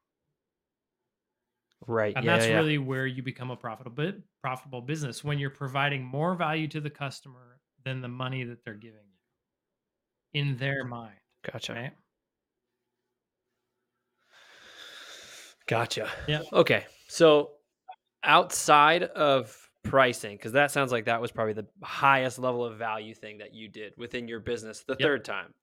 Right. And. Yeah. that's yeah. really where you become a profitable profitable business when you're providing more value to the customer than the money that they're giving you in their mind, Gotcha. right? Gotcha. Yeah. Okay. So outside of pricing, because that sounds like that was probably the highest level of value thing that you did within your business the Yep. third time.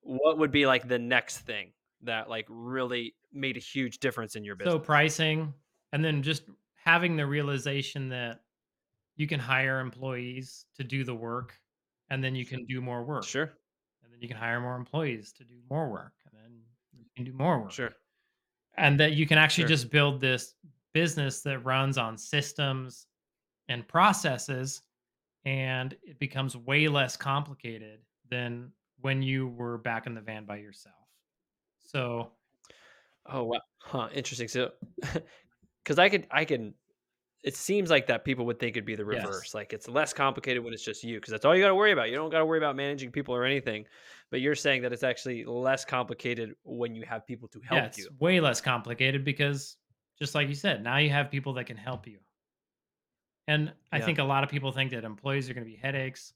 What would be like the next thing that like really made a huge difference in your business? So pricing and then just having the realization that you can hire employees to do the work and then you can do more work Sure. You can hire more employees to do more work and then you can do more work Sure. and that you can actually Sure. just build this business that runs on systems and processes and it becomes way less complicated than when you were back in the van by yourself so Oh wow. Huh. Interesting. So because I could I can it seems like that people would think it'd be the yes reverse. Like it's less complicated when it's just you, because that's all you got to worry about. You don't got to worry about managing people or anything. But you're saying that it's actually less complicated when you have people to yeah help it's you. way less complicated because just like you said now you have people that can help you and i Yeah. think a lot of people think that employees are going to be headaches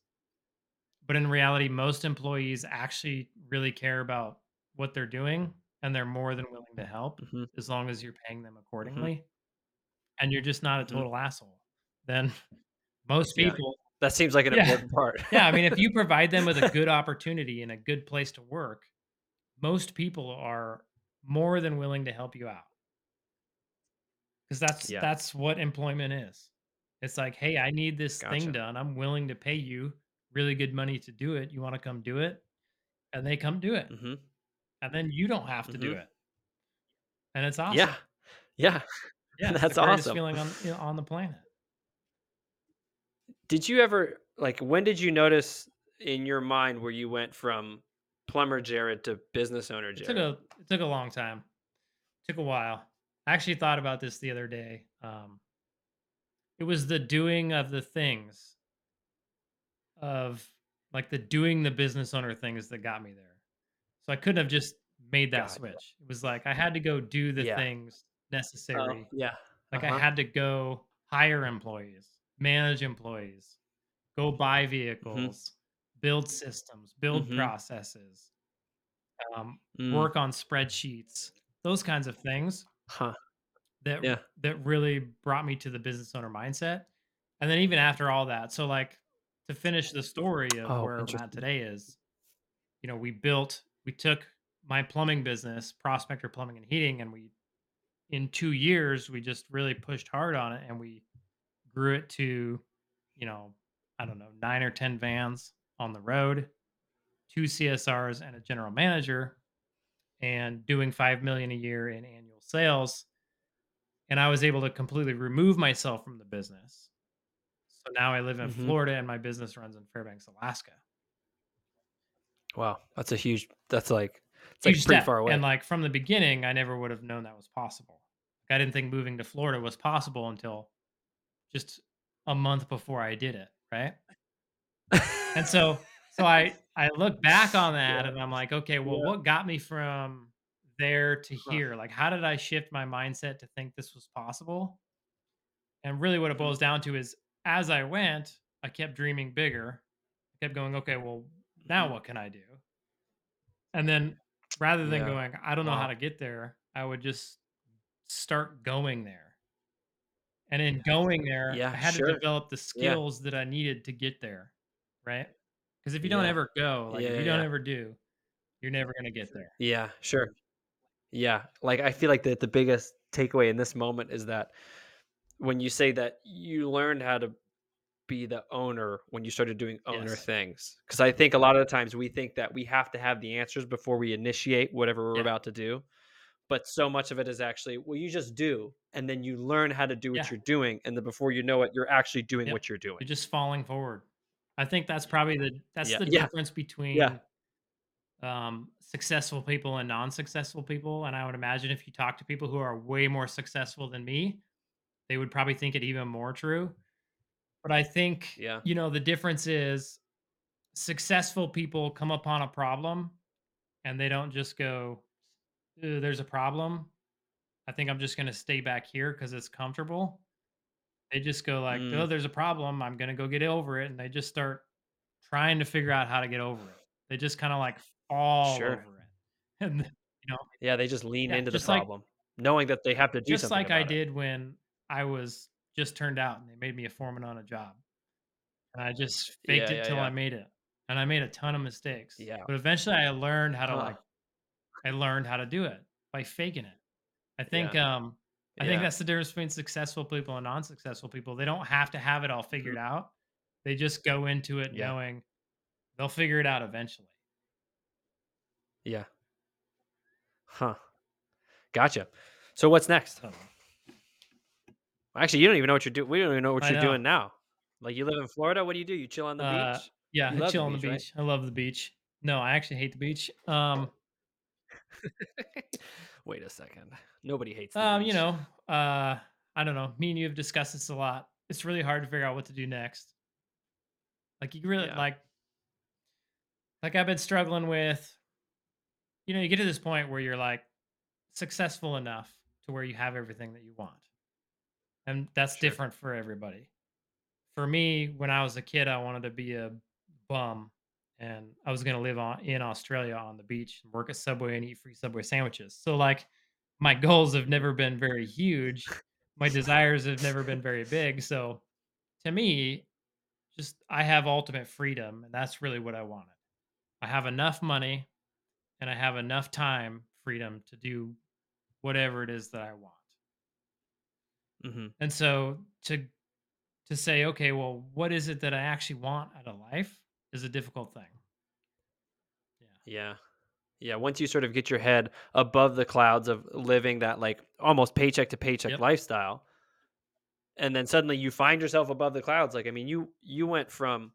but in reality most employees actually really care about what they're doing and they're more than willing to help hmm as long as you're paying them hmm accordingly and you're just not a hmm total asshole then most Yeah. people That seems like an yeah. important part. yeah i mean if you provide them with a good opportunity and a good place to work most people are more than willing to help you out. Because that's yeah. that's what employment is. It's like hey i need this thing done. I'm willing to pay you really good money to do it. You want to come do it? And they come do it. Hmm and then you don't have to do hmm it. And it's awesome. Yeah. Yeah. Yeah the That's greatest awesome. feeling on you know, on the planet Did you ever like when did you notice in your mind where you went from plumber Jered to business owner it took Jered? a it took a long time took a while i actually thought about this the other day um it was the doing of the things of like the doing the business owner things that got me there. So I couldn't have just made that Gotcha. switch. It was like I had to go do the Yeah. things Necessary. yeah. Like I Uh-huh. had to go hire employees, manage employees, go buy hmm vehicles, build systems, build hmm processes, um, Mm. work on spreadsheets, those kinds of things Huh. that Yeah. that really brought me to the business owner mindset. And then even after all that, so like to finish the story of Oh, where I'm at today is, you know, we built, we took my plumbing business, Prospector Plumbing and Heating, and we in two years we just really pushed hard on it and we grew it to, you know, I don't know, nine or ten vans on the road, two CSRs and a general manager, and doing five million a year in annual sales and I was able to completely remove myself from the business. So now I live in hmm Florida and my business runs in Fairbanks, Alaska. Wow. That's a huge that's like it's Huge like pretty step. far And like from the beginning, I never would have known that was possible. I didn't think moving to Florida was possible until just a month before I did it, right? And so so I I look back on that Yeah. and I'm like, okay, well, Yeah. what got me from there to Huh. here? Like how did I shift my mindset to think this was possible? And really what it hmm boils down to is as I went, I kept dreaming bigger. I kept going, okay, well, now hmm what can I do? And then rather than Yeah. going, I don't know how to get there, I would just start going there. And in going there, I Yeah. had to develop the Yeah. skills that I needed to get there. Right. Because if you don't Yeah. ever go, like Yeah. if Yeah. you don't ever do, you're never going to get there. Yeah. Sure. Yeah. Like I feel like the the biggest takeaway in this moment is that when you say that you learned how to be the owner when you started doing owner Yes. things because i think a lot of the times we think that we have to have the answers before we initiate whatever we're Yeah. about to do but so much of it is actually well you just do and then you learn how to do what Yeah. you're doing and then before you know it you're actually doing Yep. what you're doing You're just falling forward. I think that's probably the that's yeah the yeah difference between um, successful people and non-successful people. And I would imagine if you talk to people who are way more successful than me, they would probably think it even more true. But I think, Yeah. you know, the difference is successful people come upon a problem and they don't just go, "Ooh, there's a problem. I think I'm just gonna stay back here because it's comfortable." They just go like, Mm, "Oh, there's a problem. I'm gonna go get over it," and they just start trying to figure out how to get over it. They just kinda like fall sure. over it. And, you know, Yeah, they just lean yeah, into the just like problem, knowing that they have to do just like I it. did when I was just turned out and they made me a foreman on a job. And I just faked Yeah, it yeah, till I made it. And I made a ton of mistakes. Yeah. But eventually I learned how to Huh. like I learned how to do it by faking it. I Yeah. think um I think that's the difference between successful people and non-successful people. They don't have to have it all figured out. They just go into it Yeah. knowing they'll figure it out eventually. Yeah. Huh. Gotcha. So what's next? I don't know. Actually, you don't even know what you're doing. We don't even know what I you're know. doing now. Like you live in Florida. What do you do? You chill on the Uh beach. yeah, You I love the chill on the beach, right? beach. I love the beach. No, I actually hate the beach. Um Wait a second. Nobody hates Um, you know, uh, I don't know. Me and you have discussed this a lot. It's really hard to figure out what to do next. Like you really Yeah. like like I've been struggling with, you know, you get to this point where you're like successful enough to where you have everything that you want. And that's Sure. different for everybody. For me, when I was a kid, I wanted to be a bum and I was going to live on in Australia on the beach and work at Subway and eat free Subway sandwiches. So like my goals have never been very huge. My desires have never been very big. So to me, just I have ultimate freedom and that's really what I wanted. I have enough money and I have enough time freedom to do whatever it is that I want. hmm And so to to say, okay, well, what is it that I actually want out of life is a difficult thing. Yeah. Yeah. Yeah. Once you sort of get your head above the clouds of living that like almost paycheck to paycheck Yep. lifestyle, and then suddenly you find yourself above the clouds. Like, I mean, you you went from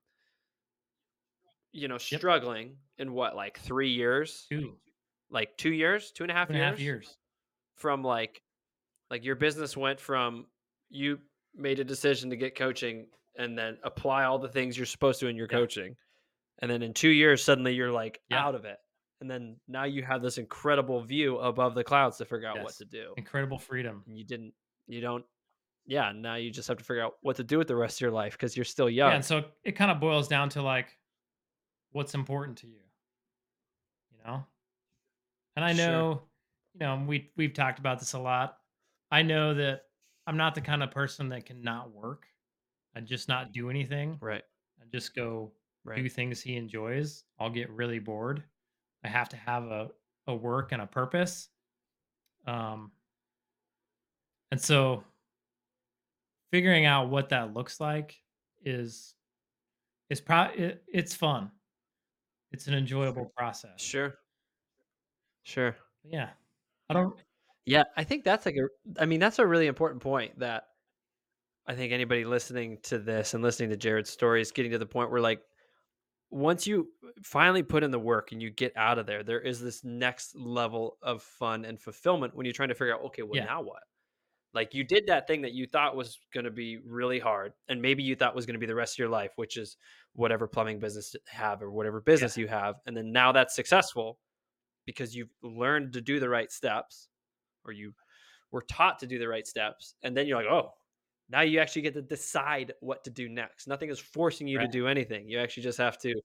you know Yep. struggling in what like three years, Two, like two years, two and a half two and a half years half years. from like like your business went from you made a decision to get coaching and then apply all the things you're supposed to in your Yeah. coaching and then in two years suddenly you're like Yeah. out of it and then now you have this incredible view above the clouds to figure out what to do Incredible freedom. and you didn't you don't yeah now you just have to figure out what to do with the rest of your life because you're still young. Yeah. And so it kind of boils down to like what's important to you, you know? And I sure know, you know, we we've talked about this a lot. I know that I'm not the kind of person that can not work and just not do anything right and just go right do things he enjoys. I'll get really bored. I have to have a, a work and a purpose. Um, and so figuring out what that looks like is is pro it, it's fun. It's an enjoyable process. sure sure yeah. I don't yeah i think that's like a i mean that's a really important point that I think anybody listening to this and listening to Jered's story is getting to the point where like once you finally put in the work and you get out of there, there is this next level of fun and fulfillment when you're trying to figure out, okay, well, yeah, now what? Like you did that thing that you thought was going to be really hard, and maybe you thought was going to be the rest of your life, which is whatever plumbing business you have or whatever yeah, business you have, and then now that's successful because you've learned to do the right steps, or you were taught to do the right steps, and then you're like, oh, now you actually get to decide what to do next. Nothing is forcing you to do anything. You actually just have to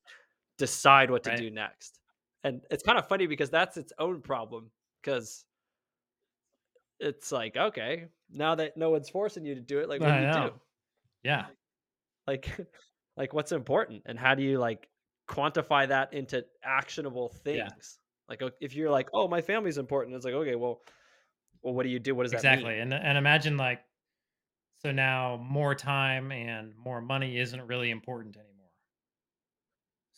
decide what to right. do next. And it's kind of funny because that's its own problem because it's like, okay, now that no one's forcing you to do it, like what do I you know. do? Yeah, Like like what's important and how do you like quantify that into actionable yeah, things? Like if you're like, "Oh, my family's important." It's like, "Okay, well, well what do you do? What does that exactly. And and imagine like so now more time and more money isn't really important anymore.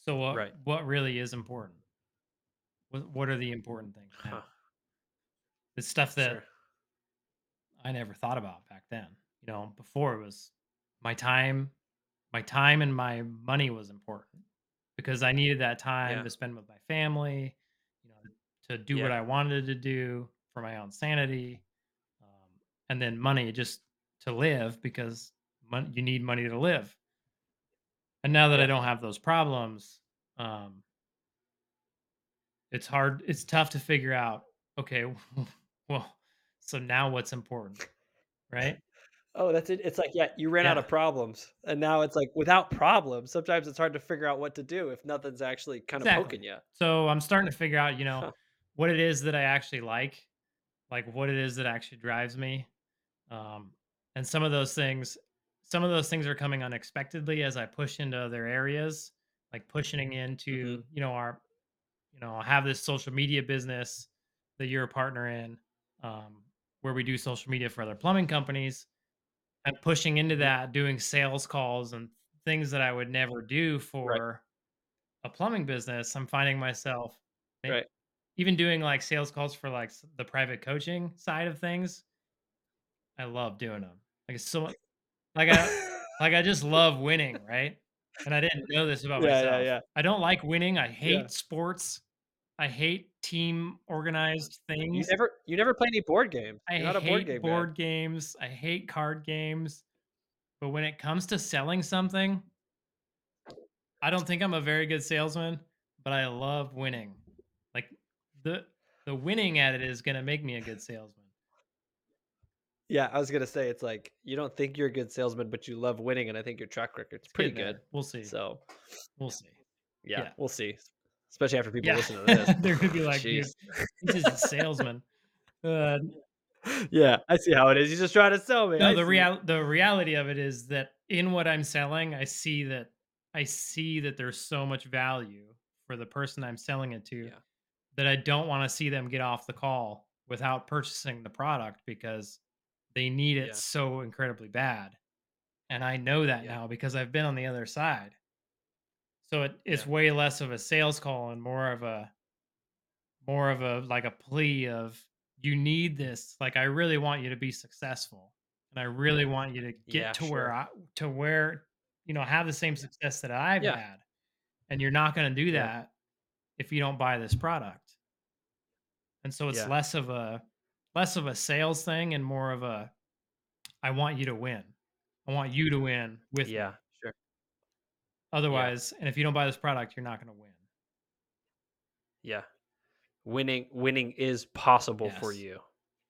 So what Right. what really is important? What what are the important things Huh. It's stuff Sure. that I never thought about back then. You know, before it was my time, my time and my money was important because I needed that time Yeah. to spend with my family, you know, to do what I wanted to do for my own sanity. Um, and then money just to live because mon- you need money to live. And now that I don't have those problems, um, it's hard. It's tough to figure out. Okay, well, so now what's important, right? Oh, that's it. It's like, yeah, you ran out of problems, and now it's like without problems, sometimes it's hard to figure out what to do if nothing's actually kind of poking you. So I'm starting to figure out, you know, Huh. what it is that I actually like, like what it is that actually drives me. Um, and some of those things, some of those things are coming unexpectedly as I push into other areas, like pushing into, Mhm. you know, our, you know, I have this social media business that you're a partner in, um, where we do social media for other plumbing companies and pushing into Mhm. that, doing sales calls and things that I would never do Right. for a plumbing business. I'm finding myself Right. even doing like sales calls for like the private coaching side of things. I love doing them. Like it's so like I like I just love winning, right? And I didn't know this about Yeah, yeah, myself. yeah, I don't like winning. I yeah. hate sports. I hate team organized things. You never you never play any board games. I You're not a board hate game board games. I hate card games. But when it comes to selling something, I don't think I'm a very good salesman, but I love winning. Like the the winning at it is gonna make me a good salesman. Yeah, I was gonna say it's like you don't think you're a good salesman, but you love winning, and I think your track record's pretty good. We'll see. So We'll see. yeah, Yeah. we'll see. Especially after people Yeah. listen to this. They're gonna be like, Jeez. he's a salesman. Uh, Yeah, I see how it is. He's just trying to sell me. no, I the real the reality of it is that in what I'm selling, I see that I see that there's so much value for the person I'm selling it to Yeah. that I don't want to see them get off the call without purchasing the product because they need it Yeah. so incredibly bad. And I know that Yeah. now because I've been on the other side. So it, it's Yeah. way less of a sales call and more of a more of a like a plea of you need this. Like I really want you to be successful. And I really want you to get to where. I to where you know have the same success that I've had. And you're not going to do that if you don't buy this product. And so it's less of a less of a sales thing and more of a I want you to win. I want you to win with me. Yeah, sure. Otherwise, and if you don't buy this product, you're not going to win. Yeah. Winning winning is possible for you.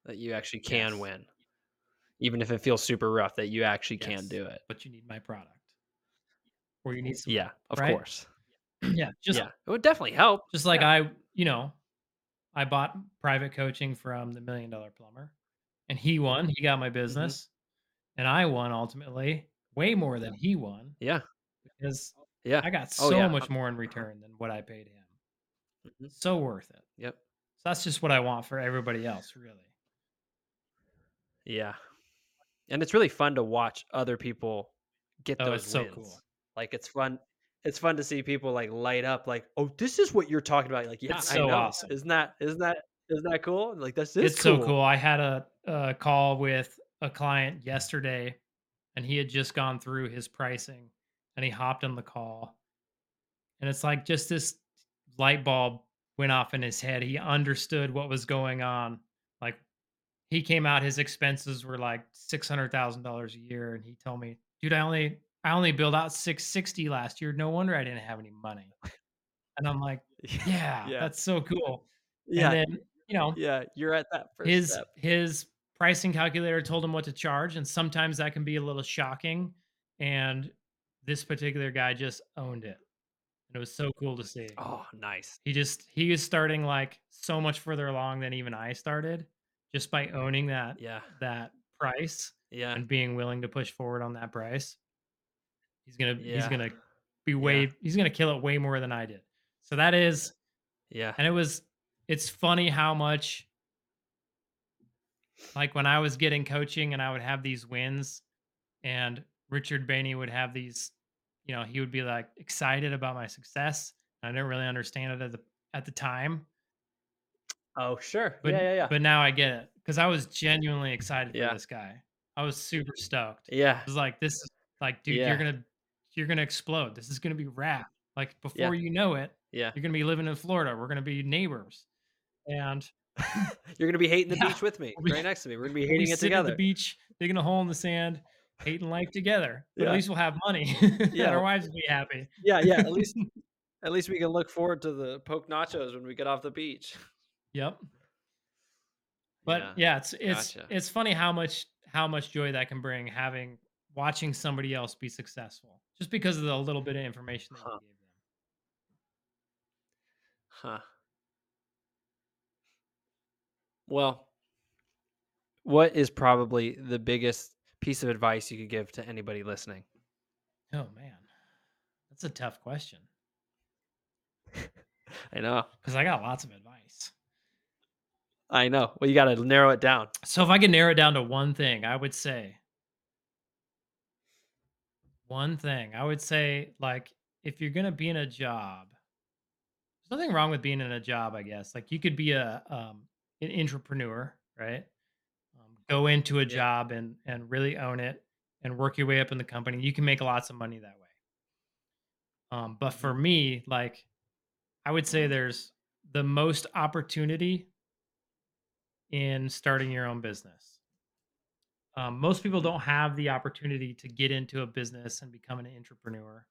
That you actually can Yes. win. Even if it feels super rough, that you actually can Yes. do it. But you need my product. Or you need some Yeah, of right? course. yeah, just Yeah. It would definitely help. just like Yeah. I, you know, I bought private coaching from the million dollar plumber and he won, he got my Mhm. business and I won ultimately way more than he won Yeah. because Yeah. I got Oh, so yeah. much Um, more in uh-huh. return than what I paid him. Mhm. So worth it. Yep. So that's just what I want for everybody else, really. Yeah. And it's really fun to watch other people get Oh, those it's so wins. cool. Like it's fun. It's fun to see people like light up. Like, oh, this is what you're talking about. Like, yeah, It's I so know. awesome. Isn't that? Isn't that? Isn't that cool? Like, this is It's so cool. I had a, a call with a client yesterday and he had just gone through his pricing and he hopped on the call. And it's like just this light bulb went off in his head. He understood what was going on. Like he came out, his expenses were like six hundred thousand dollars a year, and he told me, "Dude, I only I only billed out six sixty last year. No wonder I didn't have any money." And I'm like, "Yeah, yeah. that's so cool." Yeah. And then you know, yeah. You're at that first his step. his pricing calculator told him what to charge, and sometimes that can be a little shocking. And this particular guy just owned it, and it was so cool to see. Oh, nice. He just he is starting like so much further along than even I started, just by owning that Yeah. that price Yeah. and being willing to push forward on that price. He's gonna he's gonna be way he's gonna kill it way more than I did. So that is Yeah. and it was it's funny how much like when I was getting coaching and I would have these wins and Richard Bainey would have these, you know, he would be like excited about my success. I didn't really understand it at the at the time, Oh, sure. but yeah. Yeah. Yeah. but now I get it because I was genuinely excited Yeah. for this guy. I was super stoked. yeah. I was like, this is like, dude, Yeah. you're gonna you're gonna explode. This is gonna be rad. Like Yeah. before you know it, Yeah. you're gonna be living in Florida. We're gonna be neighbors, and You're gonna be hating the Yeah. beach with me, We'll be- right next to me. We're gonna be we hating it sit at the beach, digging a hole in the sand, hating life together. But at least we'll have money Yeah. our wives will be happy. Yeah, yeah, at least at least we can look forward to the poke nachos when we get off the beach. Yep. But Yeah, yeah, it's it's gotcha. it's funny how much how much joy that can bring having watching somebody else be successful just because of the little bit of information that Huh. gave them. Huh. Well, what is probably the biggest piece of advice you could give to anybody listening? Oh man. That's a tough question I know. because I got lots of advice. I know. Well, you got to narrow it down. So if I could narrow it down to one thing, I would say one thing. I would say like if you're going to be in a job, there's nothing wrong with being in a job, I guess. Like you could be a um an entrepreneur, right? Um, go into a Yeah. job and and really own it and work your way up in the company. You can make lots of money that way. Um, but for Mhm. me, like I would say there's the most opportunity in starting your own business. Um, most people don't have the opportunity to get into a business and become an entrepreneur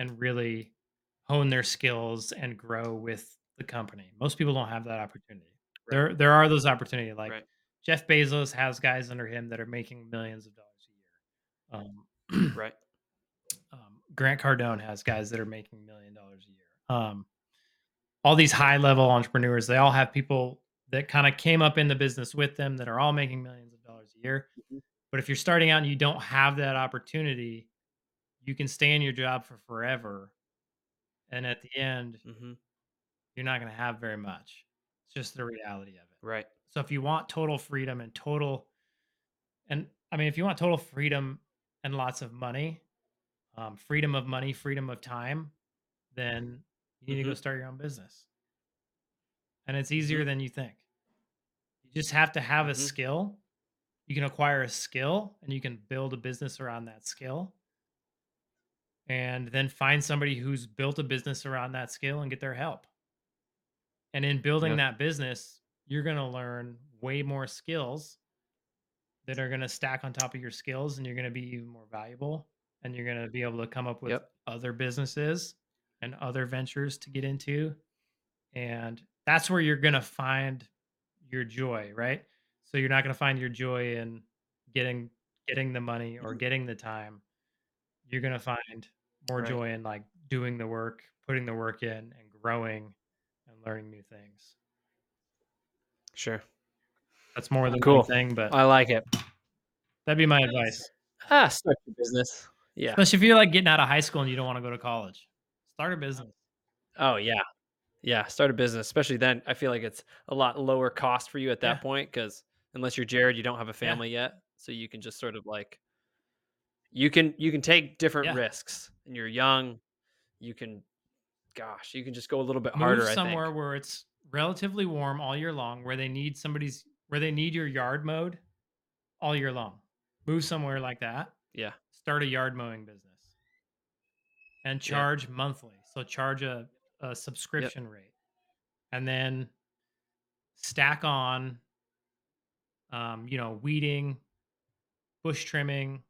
and really hone their skills and grow with the company. Most people don't have that opportunity. Right. There, there are those opportunities. Like Right. Jeff Bezos has guys under him that are making millions of dollars a year. Um, Right. um, Grant Cardone has guys that are making million dollars a year. Um, all these high level entrepreneurs, they all have people that kind of came up in the business with them that are all making millions of dollars a year. Mhm. But if you're starting out and you don't have that opportunity, you can stay in your job for forever. And at the end, Mhm. you're not going to have very much. It's just the reality of it. Right. So if you want total freedom and total, and I mean, if you want total freedom and lots of money, um, freedom of money, freedom of time, then you need to go Mhm. start your own business. And it's easier Mhm. than you think. You just have to have a skill. You can acquire a skill and you can build a business around that skill. And then find somebody who's built a business around that skill and get their help. And in building Yeah. that business, you're going to learn way more skills that are going to stack on top of your skills and you're going to be even more valuable and you're going to be able to come up with Yep. other businesses and other ventures to get into and that's where you're going to find your joy right so you're not going to find your joy in getting getting the money or Mhm. getting the time you're going to find more Right. joy in like doing the work putting the work in and growing and learning new things Sure. that's more than Cool. one thing but I like it. that'd be my advice Ah, start your business. Yeah. Especially if you're like getting out of high school and you don't want to go to college. Start a business. Oh yeah. Yeah. Start a business, especially then. I feel like it's a lot lower cost for you at that Yeah. point because unless you're Jered, you don't have a family yet, so you can just sort of like you can you can take different Yeah. risks, and you're young. You can, gosh, you can just go a little bit Move harder. I somewhere where it's relatively warm all year long, where they need somebody's where they need your yard mowed all year long. Move somewhere like that. Yeah. Start a yard mowing business. And Yeah. charge monthly. So charge a, a subscription rate. And then stack on um, you know, weeding, bush trimming,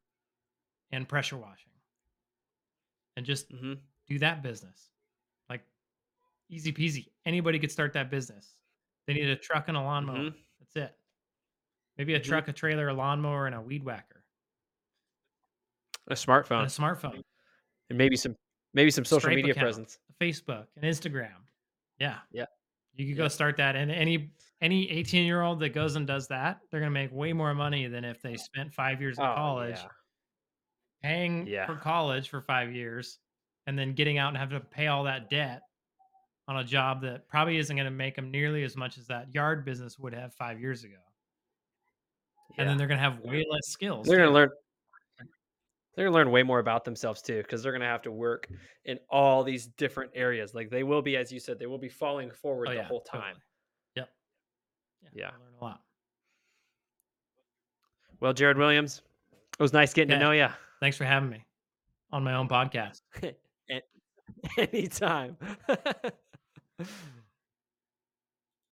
and pressure washing. And just hmm do that business. Like easy peasy. Anybody could start that business. They need a truck and a lawnmower. Mhm. That's it. Maybe a Mhm. truck, a trailer, a lawnmower, and a weed whacker. A And smartphone a smartphone, and maybe some maybe some social Stripe media account, presence. Facebook, and Instagram. Yeah. Yeah. You could Yeah. go start that. And any any 18 year old that goes and does that, they're gonna make way more money than if they spent five years in Oh college yeah. paying Yeah. for college for five years and then getting out and having to pay all that debt on a job that probably isn't going to make them nearly as much as that yard business would have five years ago. And then they're going to have way less skills. They're gonna learn. They're gonna learn way more about themselves too, because they're gonna have to work in all these different areas. Like they will be, as you said, they will be falling forward Oh, the yeah, whole time. Yep. Yeah. they'll Learn a lot. Well, Jered Williams, it was nice getting Yeah. to know you. Thanks for having me on my own podcast. Anytime.